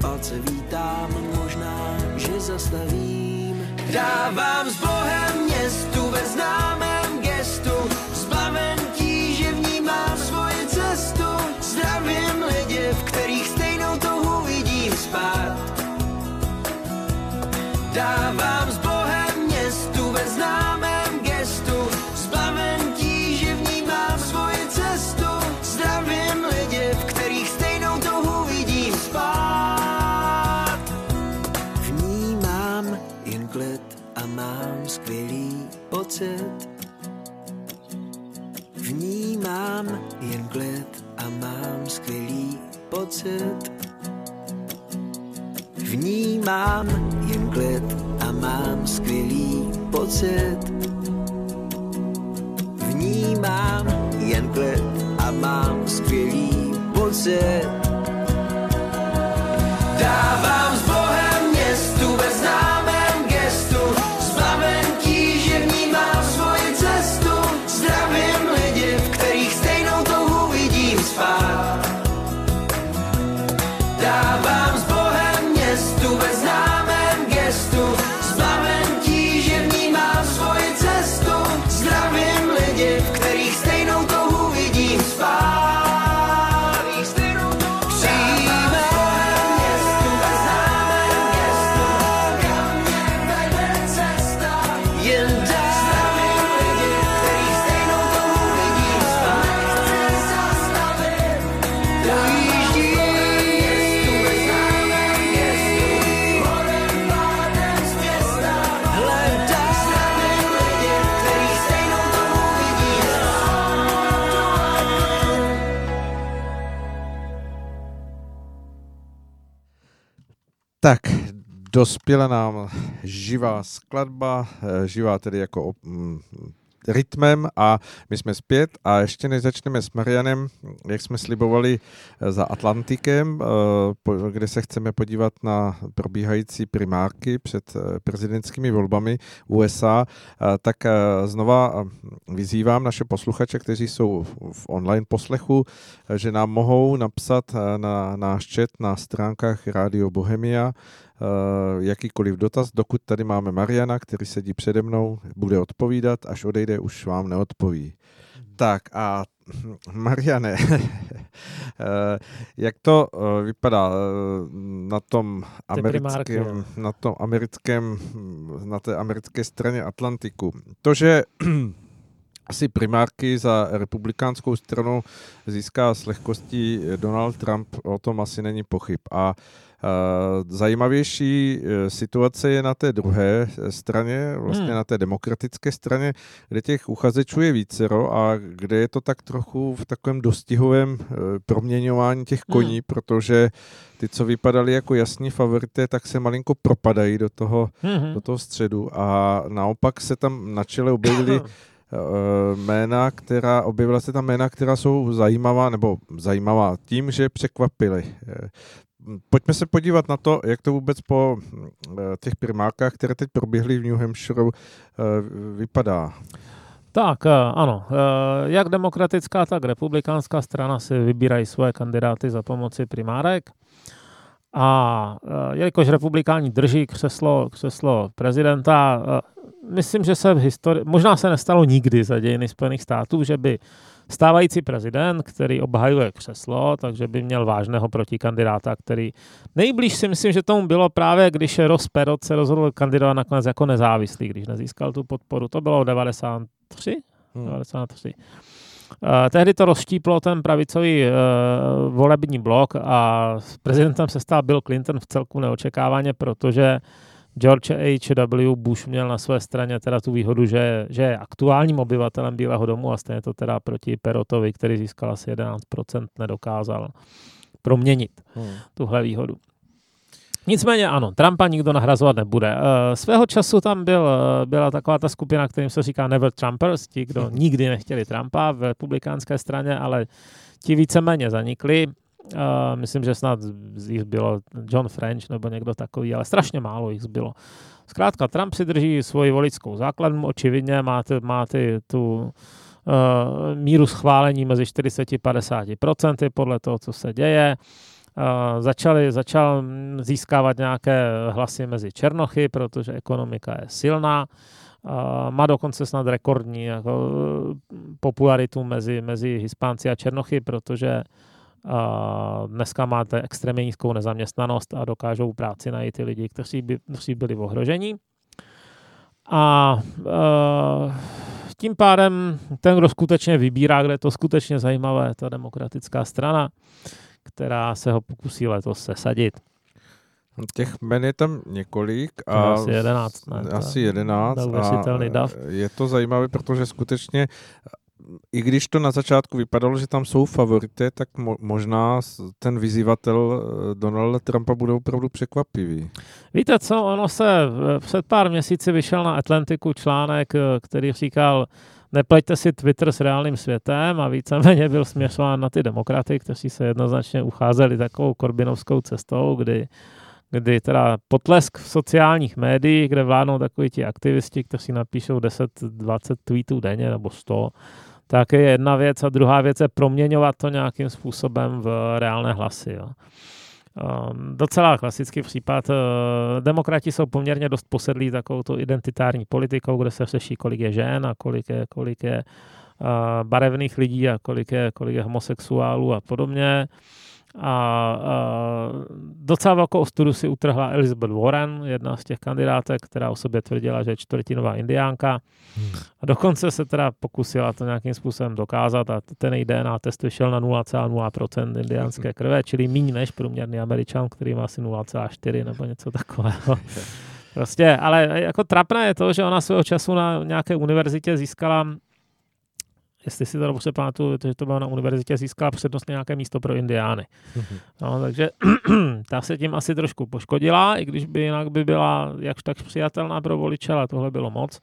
Palce vítám, možná, že zastavím. Dávám s Bohem městu ve známém gestu, zbaven tíže vnímám svoji cestu. Zdravím lidi, v kterých stejnou touhu vidím spát. Dávám s pocit. Vnímám jen klid a mám skvělý pocit. Vnímám jen klid a mám skvělý pocit. Vnímám jen klid a mám skvělý pocit. Dávám s Dávám dospěla nám živá skladba, eh, živá tedy jako mm, rytmem a my jsme zpět a ještě než začneme s Marianem, jak jsme slibovali eh, za Atlantikem, eh, kde se chceme podívat na probíhající primárky před prezidentskými volbami USA, tak znova vyzývám naše posluchače, kteří jsou v online poslechu, že nám mohou napsat na náš chat na stránkách Radio Bohemia jakýkoliv dotaz, dokud tady máme Mariana, který sedí přede mnou, bude odpovídat, až odejde, už vám neodpoví. Tak a <clears throat> Mariane, <laughs> eh, jak to eh, vypadá eh, na tom americkém, na tom americkém, na té americké straně Atlantiku? To, že <clears throat> asi primárky za republikánskou stranu získá s lehkostí Donald Trump, o tom asi není pochyb. A Uh, zajímavější uh, situace je na té druhé straně, vlastně Hmm. na té demokratické straně, kde těch uchazečů je vícero a kde je to tak trochu v takovém dostihovém proměňování těch Hmm. koní, protože ty, co vypadali jako jasní favorité, tak se malinko propadají do toho, Mhm. do toho středu a naopak se tam na čele objevily <coughs> eh, jména, která, objevila se tam jména, která jsou zajímavá, nebo zajímavá tím, že překvapily. Pojďme se podívat na to, jak to vůbec po eh, těch primárkách, které teď proběhly v New Hampshire, eh, vypadá. Tak, eh, ano. Jak demokratická, tak republikánská strana si vybírají svoje kandidáty za pomoci primárek. A jelikož republikáni drží křeslo, křeslo prezidenta, myslím, že se v historii, možná se nestalo nikdy za dějiny Spojených států, že by stávající prezident, který obhajuje křeslo, takže by měl vážného protikandidáta, který nejblíž si myslím, že tomu bylo právě, když Ross Perot se rozhodl kandidovat nakonec jako nezávislý, když nezískal tu podporu. To bylo 93? Hmm. 93. Uh, tehdy to rozštíplo ten pravicový uh, volební blok a s prezidentem se stal Bill Clinton v celku neočekávaně, protože George H.W. Bush měl na své straně teda tu výhodu, že, že je aktuálním obyvatelem Bílého domu a stejně to teda proti Perotovi, který získal asi 11%, nedokázal proměnit Hmm. tuhle výhodu. Nicméně ano, Trumpa nikdo nahrazovat nebude. Uh, svého času tam byl, uh, byla taková ta skupina, kterým se říká Never Trumpers, ti, kdo <laughs> nikdy nechtěli Trumpa v republikánské straně, ale ti víceméně zanikli. Myslím, že snad jich bylo John French nebo někdo takový, ale strašně málo jich zbylo. Zkrátka, Trump si drží svoji voličskou základnu, očividně má, ty, má ty, tu uh, míru schválení mezi 40-50% podle toho, co se děje. Uh, začali, začal získávat nějaké hlasy mezi Černochy, protože ekonomika je silná. Uh, má dokonce snad rekordní jako, popularitu mezi, mezi Hispánci a Černochy, protože uh, dneska máte extrémně nízkou nezaměstnanost a dokážou práci najít ty lidi, kteří, by, kteří byli v ohrožení. A uh, tím pádem ten, kdo skutečně vybírá, kde je to skutečně zajímavé, ta demokratická strana, která se ho pokusí letos sesadit. Těch men je tam několik. A asi jedenáct. Ne, asi jedenáct. A dav. je to zajímavé, protože skutečně i když to na začátku vypadalo, že tam jsou favority, tak mo- možná ten vyzývatel eh, Donalda Trumpa bude opravdu překvapivý. Víte co, ono se před pár měsíci vyšel na Atlantiku článek, eh, který říkal, nepleťte si Twitter s reálným světem a víceméně byl směřován na ty demokraty, kteří se jednoznačně ucházeli takovou korbinovskou cestou, kdy kdy teda potlesk v sociálních médiích, kde vládnou takoví ti aktivisti, kteří napíšou 10-20 tweetů denně nebo 100, tak je jedna věc a druhá věc je proměňovat to nějakým způsobem v reálné hlasy. Jo. Um, docela klasický případ. Uh, demokrati jsou poměrně dost posedlí takovou tu identitární politikou, kde se řeší, kolik je žen a kolik je, kolik je uh, barevných lidí a kolik je, kolik je homosexuálů a podobně. A, a docela velkou ostudu si utrhla Elizabeth Warren, jedna z těch kandidátek, která o sobě tvrdila, že je čtvrtinová indiánka. Hmm. A dokonce se teda pokusila to nějakým způsobem dokázat a ten její DNA test vyšel na 0,0% indiánské krve, čili méně než průměrný američan, který má asi 0,4 nebo něco takového. <laughs> Prostě, ale jako trapné je to, že ona svého času na nějaké univerzitě získala jestli si to dobře pamatuju, že to bylo na univerzitě, získala přednostně nějaké místo pro indiány. No, takže <clears throat> ta se tím asi trošku poškodila, i když by jinak by byla jakž tak přijatelná pro voliče, ale tohle bylo moc.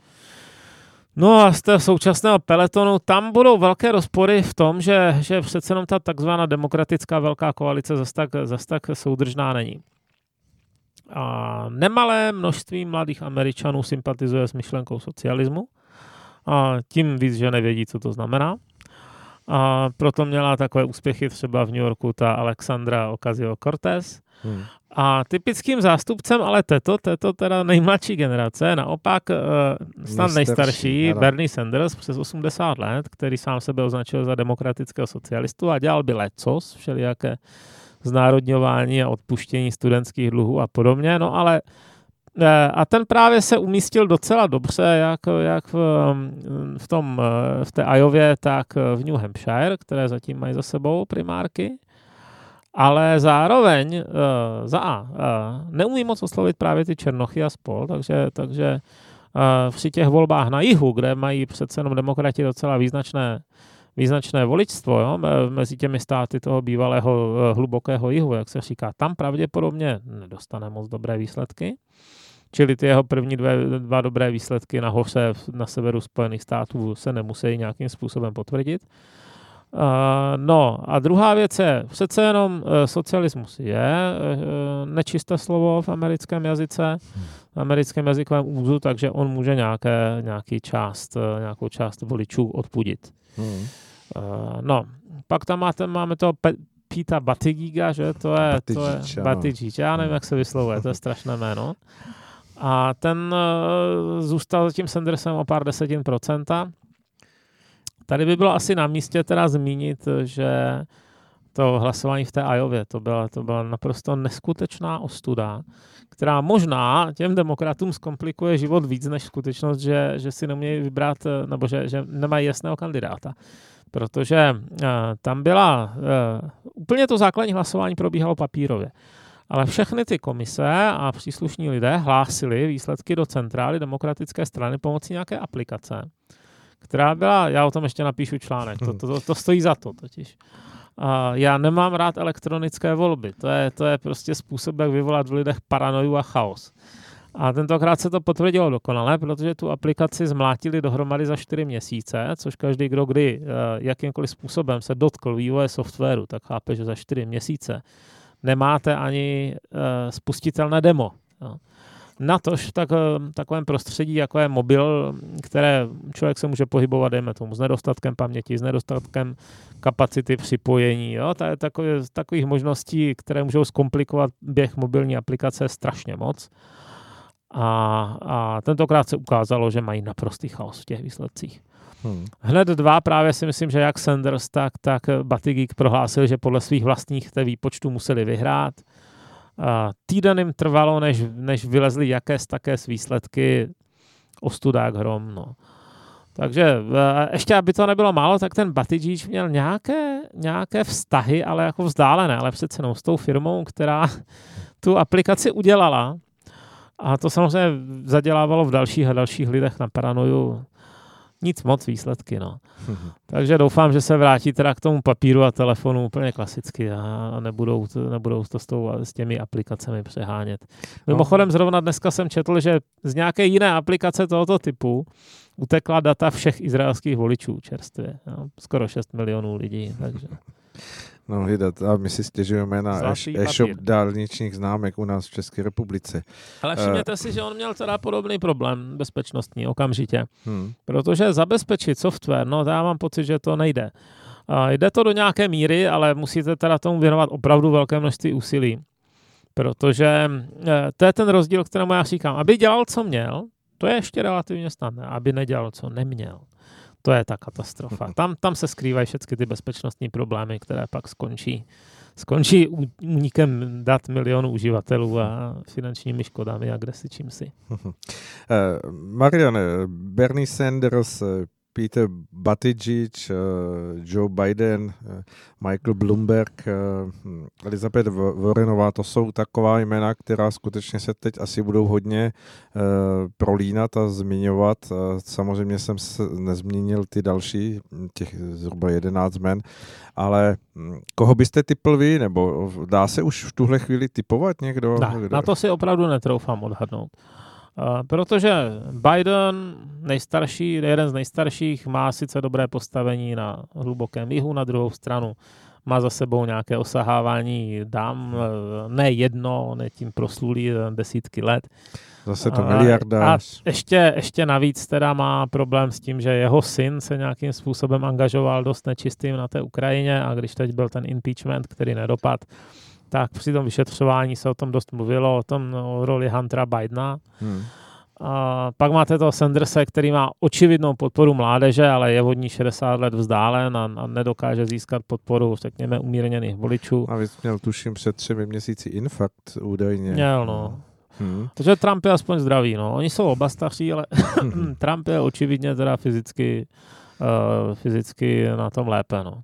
No a z toho současného peletonu tam budou velké rozpory v tom, že, že přece jenom ta takzvaná demokratická velká koalice zase tak, zas tak soudržná není. A nemalé množství mladých Američanů sympatizuje s myšlenkou socialismu a tím víc, že nevědí, co to znamená. A proto měla takové úspěchy třeba v New Yorku ta Alexandra Ocasio-Cortez. Hmm. A typickým zástupcem ale této, této teda nejmladší generace, naopak uh, snad nejstarší, Bernie Sanders přes 80 let, který sám sebe označil za demokratického socialistu a dělal by lecos, všelijaké znárodňování a odpuštění studentských dluhů a podobně, no ale uh, a ten právě se umístil docela dobře, jak, jak v, v, tom, eh, v té Ajově, tak v New Hampshire, které zatím mají za sebou primárky. Ale zároveň za A, neumí moc oslovit právě ty Černochy a spol, takže, takže při těch volbách na jihu, kde mají přece jenom demokrati docela význačné, význačné voličstvo jo, mezi těmi státy toho bývalého hlubokého jihu, jak se říká, tam pravděpodobně nedostane moc dobré výsledky. Čili ty jeho první dvě, dva dobré výsledky na hoře na severu Spojených států se nemusí nějakým způsobem potvrdit. Uh, no a druhá věc je, přece jenom uh, socialismus je uh, nečisté slovo v americkém jazyce, v americkém jazykovém úzu, takže on může nějaké, nějaký část, uh, nějakou část voličů odpudit. Hmm. Uh, no, pak tam máte, máme to Pe- Pita Batigiga, že to je, to je Batigič, já nevím, jak se vyslovuje, to je strašné jméno. A ten uh, zůstal za tím Sandersem o pár desetin procenta. Tady by bylo asi na místě teda zmínit, že to hlasování v té Ajově, to byla, to byla naprosto neskutečná ostuda, která možná těm demokratům zkomplikuje život víc než skutečnost, že, že si nemějí vybrat, nebo že, že nemají jasného kandidáta. Protože uh, tam byla, uh, úplně to základní hlasování probíhalo papírově. Ale všechny ty komise a příslušní lidé hlásili výsledky do centrály demokratické strany pomocí nějaké aplikace, která byla, já o tom ještě napíšu článek, to, to, to, to stojí za to totiž. A já nemám rád elektronické volby. To je, to je prostě způsob, jak vyvolat v lidech paranoju a chaos. A tentokrát se to potvrdilo dokonale, protože tu aplikaci zmlátili dohromady za 4 měsíce, což každý, kdo kdy eh, jakýmkoliv způsobem se dotkl vývoje softwaru, tak chápe, že za 4 měsíce nemáte ani uh, spustitelné demo. Jo. Natož tak, takovém prostředí, jako je mobil, které člověk se může pohybovat, dejme tomu, s nedostatkem paměti, s nedostatkem kapacity připojení. Jo? Je takové, takových možností, které můžou zkomplikovat běh mobilní aplikace strašně moc. A, a tentokrát se ukázalo, že mají naprostý chaos v těch výsledcích. Hmm. Hned dva právě si myslím, že jak Sanders, tak, tak Batigik prohlásil, že podle svých vlastních té výpočtu museli vyhrát. Týden jim trvalo, než, než vylezly jaké z také z výsledky ostudák hrom. No. Takže ještě, aby to nebylo málo, tak ten Batigic měl nějaké, nějaké vztahy, ale jako vzdálené, ale přece s tou firmou, která <laughs> tu aplikaci udělala. A to samozřejmě zadělávalo v dalších a dalších lidech na paranoju nic moc výsledky, no. Takže doufám, že se vrátí teda k tomu papíru a telefonu úplně klasicky a nebudou, nebudou to s, tou, s těmi aplikacemi přehánět. Mimochodem zrovna dneska jsem četl, že z nějaké jiné aplikace tohoto typu utekla data všech izraelských voličů čerstvě. No, skoro 6 milionů lidí, takže... <laughs> No, hydat. A my si stěžujeme na e-shop dálničních známek u nás v České republice. Ale všimněte uh, si, že on měl teda podobný problém bezpečnostní okamžitě. Hmm. Protože zabezpečit software, no já mám pocit, že to nejde. Uh, jde to do nějaké míry, ale musíte teda tomu věnovat opravdu velké množství úsilí. Protože uh, to je ten rozdíl, kterému já říkám. Aby dělal, co měl, to je ještě relativně snadné. Aby nedělal, co neměl to je ta katastrofa. Tam, tam se skrývají všechny ty bezpečnostní problémy, které pak skončí skončí únikem dat milionů uživatelů a finančními škodami a kde si čím si. Uh, <laughs> Marian, Bernie Sanders Peter Buttigieg, eh, Joe Biden, eh, Michael Bloomberg, eh, Elizabeth Warrenová, to jsou taková jména, která skutečně se teď asi budou hodně prolínat a zmiňovat. Samozřejmě jsem se nezmínil ty další, těch zhruba 11 men, ale hm, koho byste typl vy, nebo dá se už v tuhle chvíli typovat někdo? Na, na to si opravdu netroufám odhadnout. Protože Biden, nejstarší, jeden z nejstarších, má sice dobré postavení na hlubokém jihu, na druhou stranu má za sebou nějaké osahávání dám, ne jedno, ne tím proslulý desítky let. Zase to miliarda. A ještě, ještě navíc teda má problém s tím, že jeho syn se nějakým způsobem angažoval dost nečistým na té Ukrajině a když teď byl ten impeachment, který nedopad, tak při tom vyšetřování se o tom dost mluvilo, o tom o roli Huntera Bidena. Hmm. A pak máte toho Sandersa, který má očividnou podporu mládeže, ale je od ní 60 let vzdálen a, a nedokáže získat podporu, řekněme, umírněných voličů. A vy měl, tuším, před třemi měsíci infarkt údajně. Měl, no. Hmm. Takže Trump je aspoň zdravý, no. Oni jsou oba staří, ale <laughs> Trump je očividně teda fyzicky, uh, fyzicky na tom lépe, no.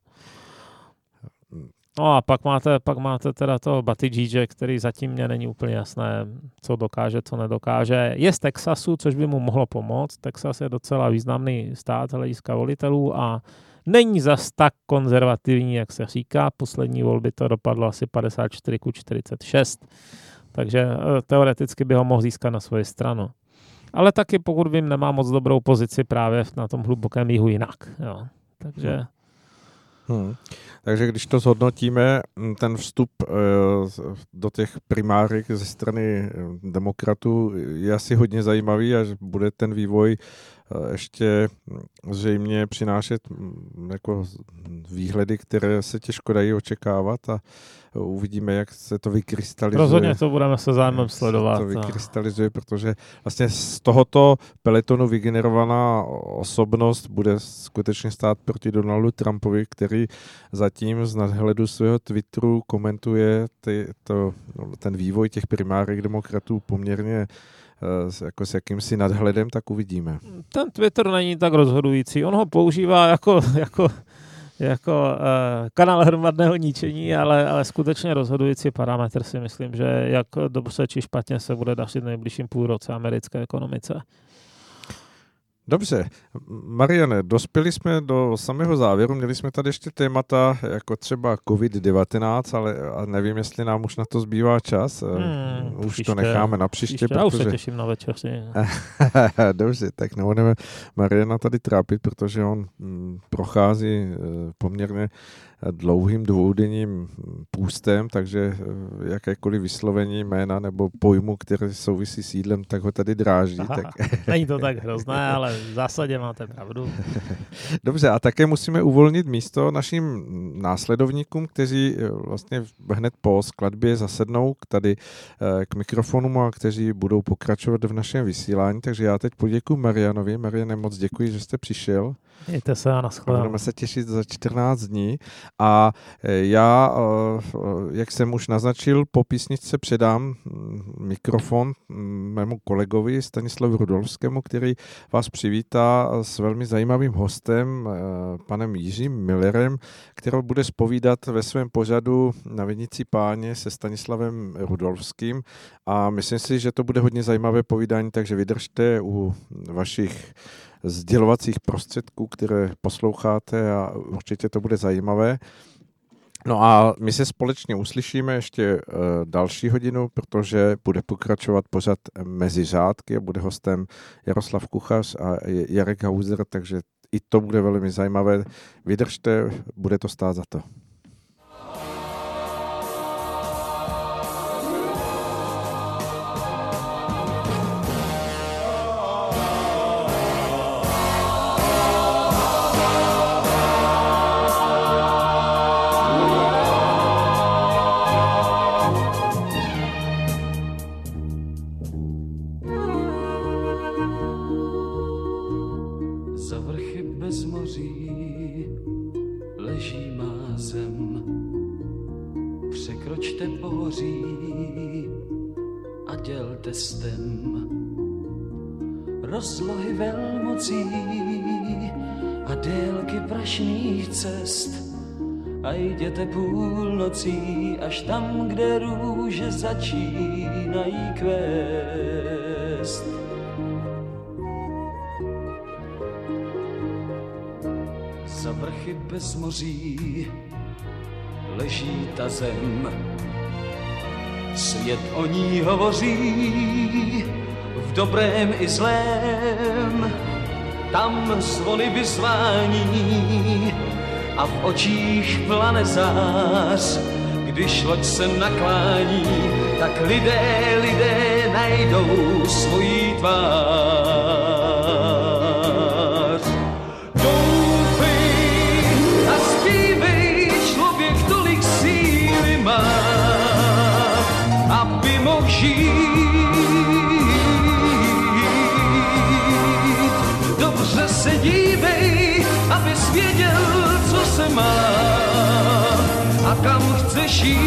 No a pak máte, pak máte teda toho Batidžíže, který zatím mě není úplně jasné, co dokáže, co nedokáže. Je z Texasu, což by mu mohlo pomoct. Texas je docela významný stát hlediska volitelů a není zas tak konzervativní, jak se říká. Poslední volby to dopadlo asi 54 ku 46, takže eh, teoreticky by ho mohl získat na svoji stranu. Ale taky, pokud vím, nemá moc dobrou pozici právě na tom hlubokém jihu jinak. Jo. Takže Hmm. Takže když to zhodnotíme, ten vstup eh, do těch primárek ze strany eh, demokratů je asi hodně zajímavý a bude ten vývoj ještě zřejmě přinášet mm, jako výhledy, které se těžko dají očekávat a uvidíme, jak se to vykrystalizuje. Rozhodně to budeme se zájmem sledovat. to vykrystalizuje, protože vlastně z tohoto peletonu vygenerovaná osobnost bude skutečně stát proti Donaldu Trumpovi, který zatím z nadhledu svého Twitteru komentuje ty, to, ten vývoj těch primárek demokratů poměrně eh, jako s jakýmsi nadhledem, tak uvidíme. Ten Twitter není tak rozhodující. On ho používá jako, <laughs> jako jako uh, kanál hromadného ničení, ale, ale skutečně rozhodující parametr si myslím, že jak dobře či špatně se bude dařit v nejbližším půl roce americké ekonomice. Dobře, Mariane, dospěli jsme do samého závěru, měli jsme tady ještě témata jako třeba COVID-19, ale nevím, jestli nám už na to zbývá čas, hmm, už příště, to necháme na příště. příště protože... Já už se těším na večeři. <laughs> Dobře, tak nebudeme Mariana tady trápit, protože on mm, prochází eh, poměrně dlouhým dvoudenním půstem, takže eh, jakékoliv vyslovení jména nebo pojmu, které souvisí s jídlem, tak ho tady dráží. Aha, tak... <laughs> Není to tak hrozné, ale v zásadě máte pravdu. <laughs> Dobře, a také musíme uvolnit místo našim následovníkům, kteří eh, vlastně hned po skladbě zasednou tady eh, k mikrofonu a kteří budou pokračovat v našem vysílání. Takže já teď poděkuji Marianovi. Mariane, moc děkuji, že jste přišel. Mějte se a naschledanou. Budeme se těšit za 14 dní. A e, já, e, jak jsem už naznačil, po písničce předám mm, mikrofon mm, mému kolegovi Stanislavu Rudolskému, který vás přivítá s velmi zajímavým hostem, e, panem Jiřím Millerem, který bude spovídat ve svém pořadu na Vinici páně se Stanislavem Rudolským a myslím si, že to bude hodně zajímavé povídání, takže vydržte u vašich sdělovacích prostředků, které posloucháte a určitě to bude zajímavé. No a my se společně uslyšíme ještě uh, další hodinu, protože bude pokračovat pořad mezi řádky a bude hostem Jaroslav Kuchař a Jarek Hauser, takže i to bude velmi zajímavé. Vydržte, bude to stát za to. Jděte půlnocí až tam, kde růže začínají kvést. Za vrchy bez moří leží ta zem, svět o ní hovoří v dobrém i zlém, tam zvony vyzvání a v očích plane zář. Když loď se naklání, tak lidé, lidé najdou svoji tvář. Se má a kam chceš jít.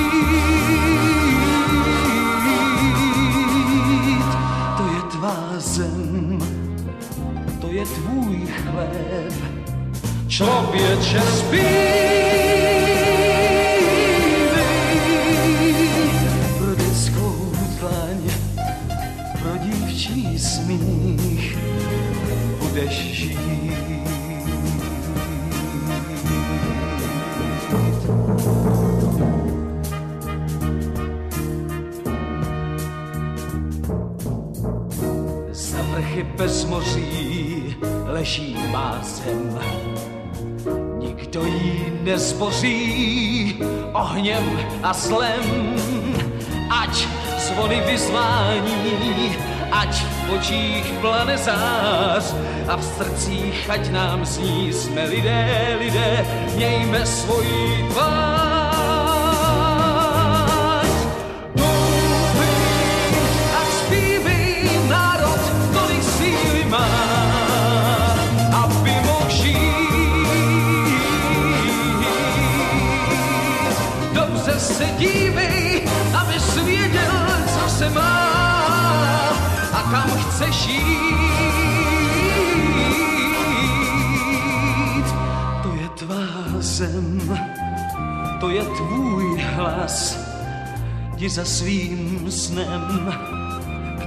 To je tvá zem, to je tvůj chléb. Člověče zpívej bez moří leží má zem. Nikdo ji nezboří ohněm a slem, ať zvony vyzvání, ať v očích plane zář a v srdcích ať nám zní jsme lidé, lidé, mějme svoji tvář. se dívej, aby svěděl, co se má a kam chceš jít. To je tvá zem, to je tvůj hlas, jdi za svým snem,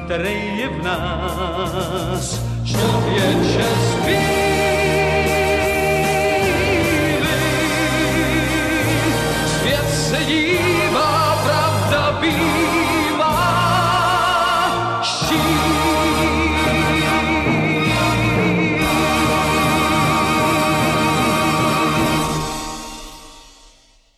který je v nás. Člověče zpíš, Yeah.